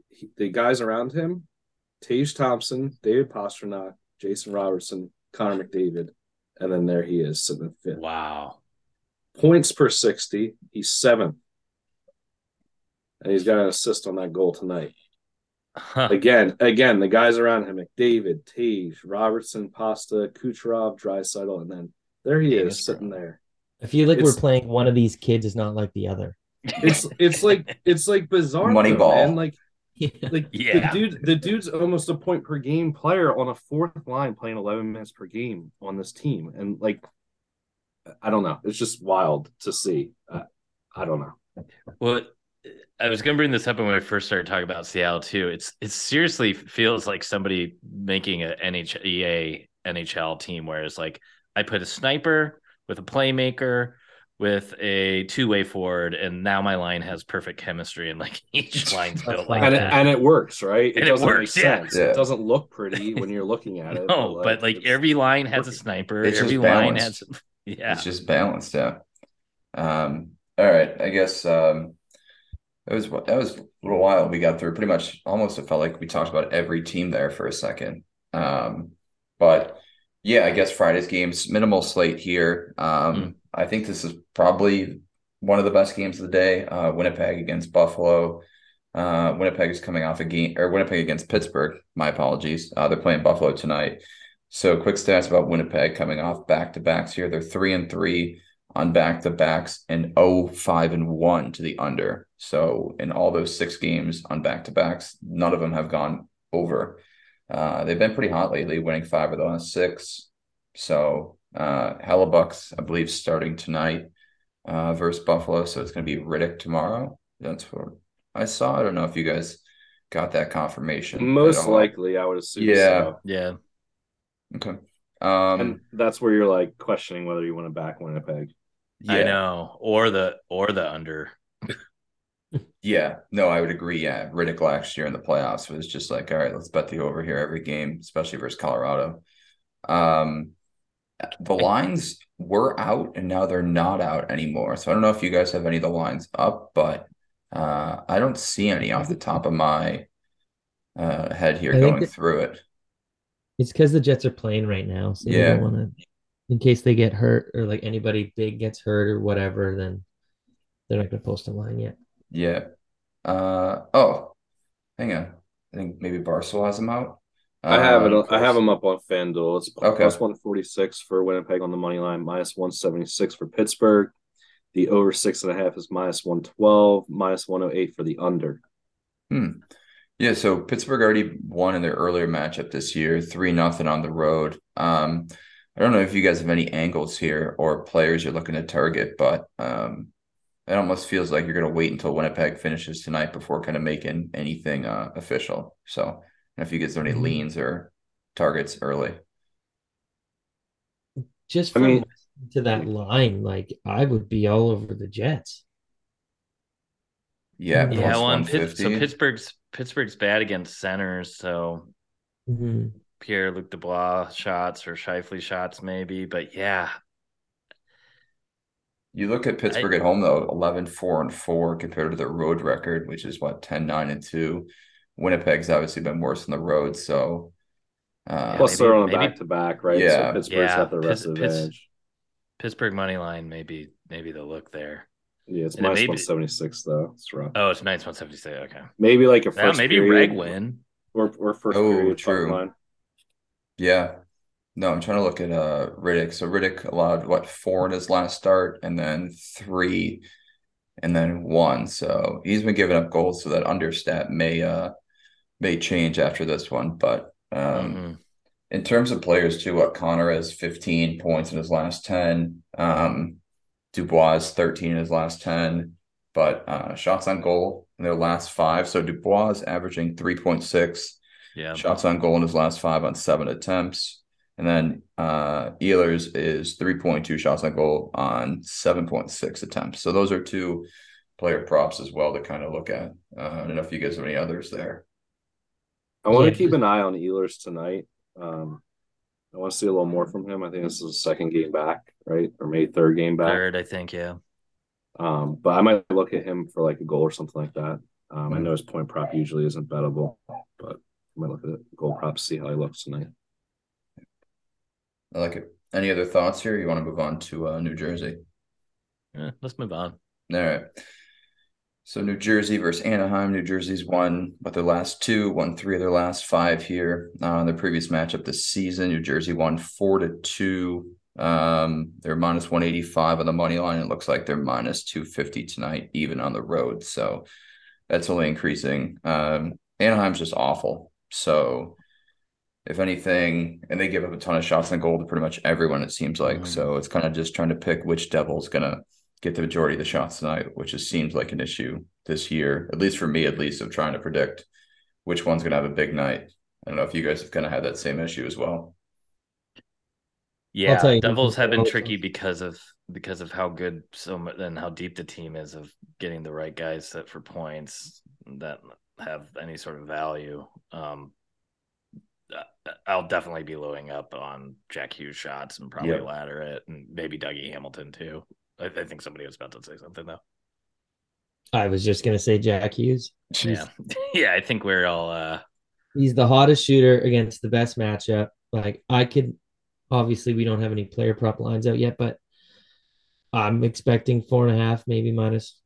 He, the guys around him, Tage Thompson, David Pastrnak, Jason Robertson, Connor McDavid, and then there he is sitting at fifth. Wow. Points per 60, he's seventh. And he's got an assist on that goal tonight. Huh. Again, again, the guys around him, McDavid, Tage, Robertson, Pasta, Kucherov, Draisaitl, and then there he is sitting there. I feel like it's, we're playing one of these kids is not like the other. It's it's like it's like bizarre. Moneyball. Man. Like yeah. Like yeah. the dude, the dude's almost a point per game player on a fourth line playing 11 minutes per game on this team, and like, I don't know, it's just wild to see. Uh, I don't know. Well, I was going to bring this up when we first started talking about Seattle too. It's it seriously feels like somebody making a NHEA NHL team where it's like I put a sniper with a playmaker with a two-way forward, and now my line has perfect chemistry, and like each line's built like and that. It, and it works, right? It and doesn't it works, make yeah. sense. Yeah. It doesn't look pretty when you're looking at it. No, but like, it's every line has a sniper. It's every line balanced. has, yeah. It's just balanced, yeah. Um, all right, I guess um that was that was a little while we got through pretty much almost it felt like we talked about every team there for a second. Um, but yeah, I guess Friday's games, minimal slate here. Um, Mm. I think this is probably one of the best games of the day. Uh, Winnipeg against Buffalo. Uh, Winnipeg is coming off a game, or Winnipeg against Pittsburgh. My apologies. Uh, they're playing Buffalo tonight. So, quick stats about Winnipeg coming off back to backs here. They're three and three on back to backs and 0 5 and 1 to the under. So, in all those six games on back to backs, none of them have gone over. Uh, they've been pretty hot lately, winning five of the last six. So, uh, Hellebuyck's, I believe, starting tonight uh, versus Buffalo. So, it's going to be Rittich tomorrow. That's what I saw. I don't know if you guys got that confirmation. Most likely, I would assume. Yeah. so. yeah. Okay. Um, and that's where you're like questioning whether you want to back Winnipeg. I know. Or the or the under. Yeah, no, I would agree. Yeah, Rittich last year in the playoffs was just like, all right, let's bet the over here every game, especially versus Colorado. Um, the lines were out and now they're not out anymore. So I don't know if you guys have any of the lines up, but uh, I don't see any off the top of my uh, head here I going that- through it. It's because the Jets are playing right now, so Yeah. they don't want to. In case they get hurt or like anybody big gets hurt or whatever, then they're not going to post a line yet. Yeah. Uh, oh, hang on. I think maybe Barcel has them out. I have it. I have them up on FanDuel. It's Okay. plus one forty six for Winnipeg on the money line, minus one seventy six for Pittsburgh. The over six and a half is minus one twelve, minus one hundred eight for the under. Hmm. Yeah, so Pittsburgh already won in their earlier matchup this year, three nothing on the road. Um, I don't know if you guys have any angles here or players you're looking to target, but um, it almost feels like you're going to wait until Winnipeg finishes tonight before kind of making anything uh, official. So, I don't know if you guys have any Mhm. leans or targets early. Just I mean- to that line, like I would be all over the Jets. Yeah, Yeah, Yeah, plus well, and Pitt, so Pittsburgh's Pittsburgh's bad against centers, so Mhm. Pierre Luc Dubois shots or Scheifele shots maybe, but yeah, You look at Pittsburgh at home though, 11 4 and 4 compared to their road record, which is what 10 9 and 2. Winnipeg's obviously been worse on the road, so uh, Plus, maybe- they're on a maybe- back to back, right? Yeah. So Pittsburgh's Yeah, got the rest Pitts- of the Pitts- advantage. Pittsburgh money line maybe maybe the look there. Yeah, it's And it minus may be- one seventy six though. It's rough. Oh, it's nice one seventy six. Okay, Maybe like a well, first maybe period Reg win. or or first Oh, period true. Yeah. No, I'm trying to look at uh Rittich. So Rittich allowed what four in his last start and then three and then one. So he's been giving up goals, so that understat may uh may change after this one. But um Mhm. in terms of players too, what Connor has 15 points in his last 10. Um, Dubois 13 in his last 10, but uh, shots on goal in their last five. So Dubois is averaging 3.6 Yeah, shots on goal in his last five on seven attempts. And then uh, Ehlers is 3.2 shots on goal on 7.6 attempts. So those are two player props as well to kind of look at. Uh, I don't know if you guys have any others there. I want to keep an eye on Ehlers tonight. Um, I want to see a little more from him. I think this is the second game back, right? Or maybe third game back. third, I think. Yeah, Um, but I might look at him for like a goal or something like that. Um, I Mhm. know his point prop usually isn't bettable, but I might look at it, goal prop, see how he looks tonight. I like it. Any other thoughts here? You want to move on to uh, New Jersey? Eh, let's move on. All right. So New Jersey versus Anaheim. New Jersey's won but their last two, won three of their last five here. Uh, in their previous matchup this season, New Jersey won four to two. Um, they're minus 185 on the money line. It looks like they're minus 250 tonight, even on the road. So that's only increasing. Um, Anaheim's just awful. So if anything, and they give up a ton of shots on goal to pretty much everyone, it seems like. Mhm. So it's kind of just trying to pick which devil's gonna get the majority of the shots tonight, which just seems like an issue this year, at least for me, at least of trying to predict which one's gonna have a big night. I don't know if you guys have kind of had that same issue as well. Yeah, Devils have been tricky because of because of how good so much and how deep the team is of getting the right guys set for points that have any sort of value. Um, I'll definitely be loading up on Jack Hughes shots and probably yep. ladder it, and maybe Dougie Hamilton too. I, I, think somebody was about to say something though. I was just gonna say Jack Hughes. Yeah, yeah. I think we're all. uh He's the hottest shooter against the best matchup. Like I could, obviously, we don't have any player prop lines out yet, but I'm expecting four and a half, maybe minus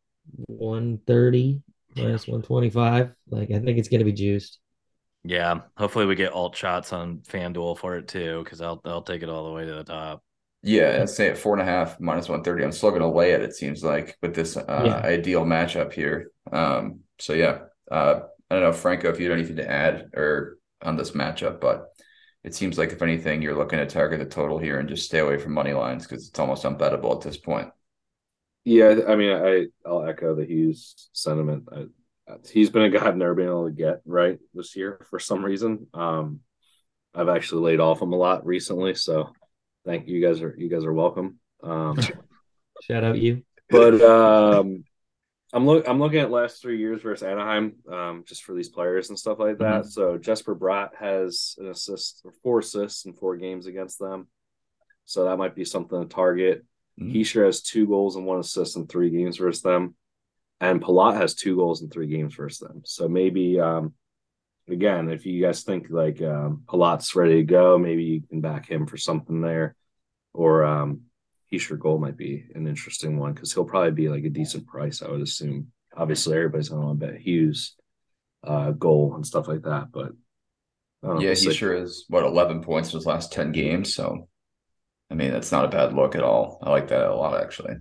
one thirty, minus one twenty five. Like I think it's gonna be juiced. Yeah, hopefully we get alt shots on FanDuel for it too, because I'll I'll take it all the way to the top. Yeah, I'd say at four and a half minus one thirty. I'm still going to lay it. It seems like with this uh, yeah. ideal matchup here. Um, so yeah, uh, I don't know, Franco, if you had anything to add or on this matchup, but it seems like if anything, you're looking to target the total here and just stay away from money lines because it's almost unbettable at this point. Yeah, I mean, I I'll echo the Hughes sentiment. I, he's been a guy I've never been able to get right this year for some reason. Um, I've actually laid off him a lot recently, so thank you. guys are you guys are welcome. Um, Shout out you. But um, I'm look I'm looking at last three years versus Anaheim, um, just for these players and stuff like that. Mm-hmm. So Jesper Bratt has an assist or four assists in four games against them. So that might be something to target. Mm-hmm. Hischier has two goals and one assist in three games versus them and Palat has two goals in three games versus them. So maybe um, again, if you guys think like um, Palat's ready to go, maybe you can back him for something there, or um, Hischier goal might be an interesting one because he'll probably be like a decent price, I would assume. Obviously, everybody's going to want to bet Hughes uh, goal and stuff like that, but yeah, he sure is what eleven points in his last ten games. So, I mean, that's not a bad look at all. I like that a lot, actually.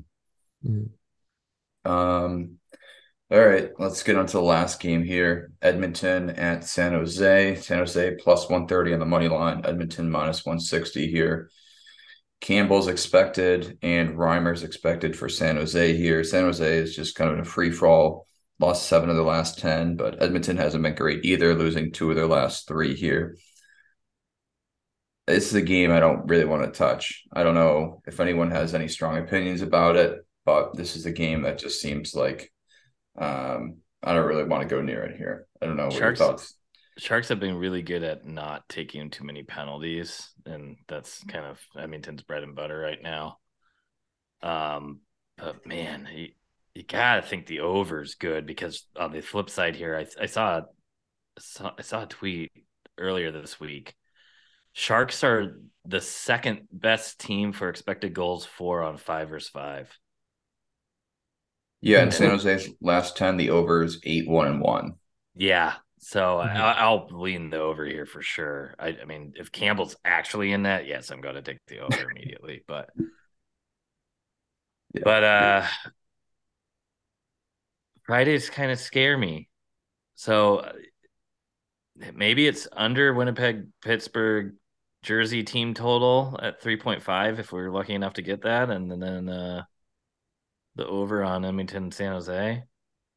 Mm-hmm. Um, all right, let's get on to the last game here. Edmonton at San Jose. San Jose plus 130 on the money line. Edmonton minus 160 here. Campbell's expected and Reimer's expected for San Jose here. San Jose is just kind of in a free fall. Lost seven of the last 10, but Edmonton hasn't been great either, losing two of their last three here. This is a game I don't really want to touch. I don't know if anyone has any strong opinions about it, but this is a game that just seems like um, I don't really want to go near it here. I don't know what Sharks, your thoughts. Sharks have been really good at not taking too many penalties, and that's kind of Edmonton's bread and butter right now. Um, but man, you, you gotta think the over is good because on the flip side here, I, I saw, saw I saw a tweet earlier this week. Sharks are the second best team for expected goals for on five versus five. Yeah, in San Jose's last 10, the over is 8 1 and 1. Yeah. So mm-hmm. I, will lean the over here for sure. I, I, mean, if Campbell's actually in that, yes, I'm going to take the over immediately. But, yeah. but, uh, Fridays kind of scare me. So uh, maybe it's under Winnipeg, Pittsburgh, Jersey team total at 3.5 if we're lucky enough to get that. And then, uh, the over on Edmonton San Jose.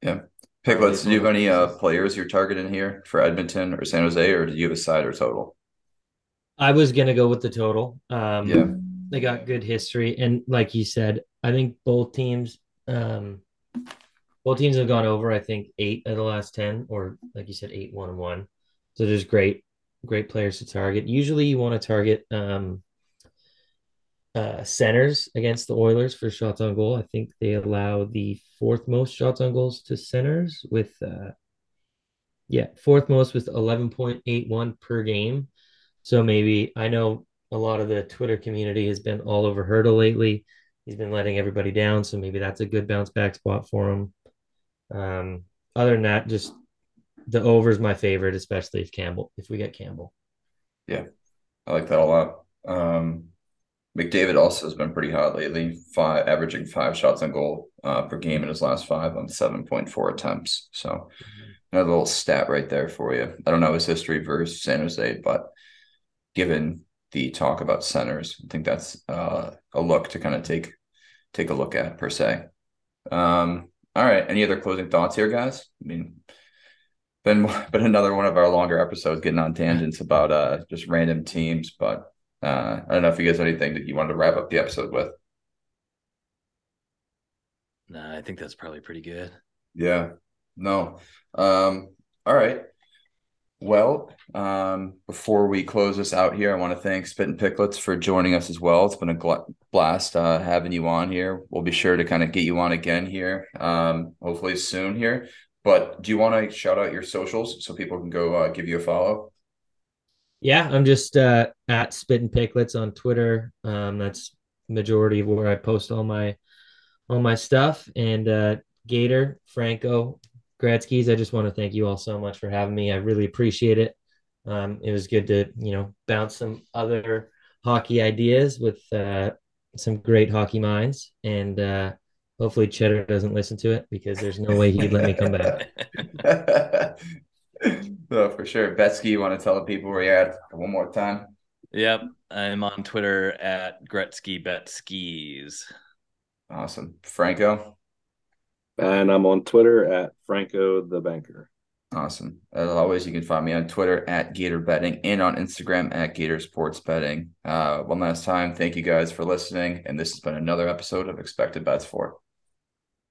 Yeah. Piglets, do you have any uh, players you're targeting here for Edmonton or San Jose, or do you have a side or total? I was gonna go with the total. Um, yeah, they got good history, and like you said, I think both teams, um, both teams have gone over. I think eight of the last ten, or like you said, eight one one. So there's great, great players to target. Usually, you want to target um, uh, centers against the Oilers for shots on goal. I think they allow the fourth most shots on goals to centers with, uh, yeah, fourth most with 11.81 per game. So maybe I know a lot of the Twitter community has been all over Hertl lately. He's been letting everybody down. So maybe that's a good bounce back spot for him. Um, other than that, just the over is my favorite, especially if Campbell, if we get Campbell. Yeah, I like that a lot. Um, McDavid also has been pretty hot lately, five averaging five shots on goal uh, per game in his last five on seven point four attempts. So mm-hmm. another little stat right there for you. I don't know his history versus San Jose, but given the talk about centers, I think that's uh, a look to kind of take take a look at per se. Um, all right, any other closing thoughts here, guys? I mean, been been another one of our longer episodes getting on tangents about uh just random teams, but Uh, I don't know if you guys have anything that you wanted to wrap up the episode with. No, I think that's probably pretty good. Yeah. No. Um, all right. Well, um, before we close this out here, I want to thank Spittin Picklets for joining us as well. It's been a gl- blast uh, having you on here. We'll be sure to kind of get you on again here, um, hopefully soon here. But do you want to shout out your socials so people can go uh, give you a follow? Yeah, I'm just uh, at Spittin Picklets on Twitter. Um, that's majority of where I post all my all my stuff. And uh, Gator, Franco, Gretzky's, I just want to thank you all so much for having me. I really appreciate it. Um, it was good to, you know, bounce some other hockey ideas with uh, some great hockey minds. And uh, hopefully Cheddar doesn't listen to it because there's no way he'd let me come back. no, for sure. Betzky, you want to tell the people where you're at one more time? Yep. I'm on Twitter at Gretzky Betzkys. Awesome. Franco? And I'm on Twitter at Franco the Banker. Awesome. As always, you can find me on Twitter at Gator Betting and on Instagram at Gator Sports Betting. Uh, one last time, thank you guys for listening. And this has been another episode of Expected Bets for.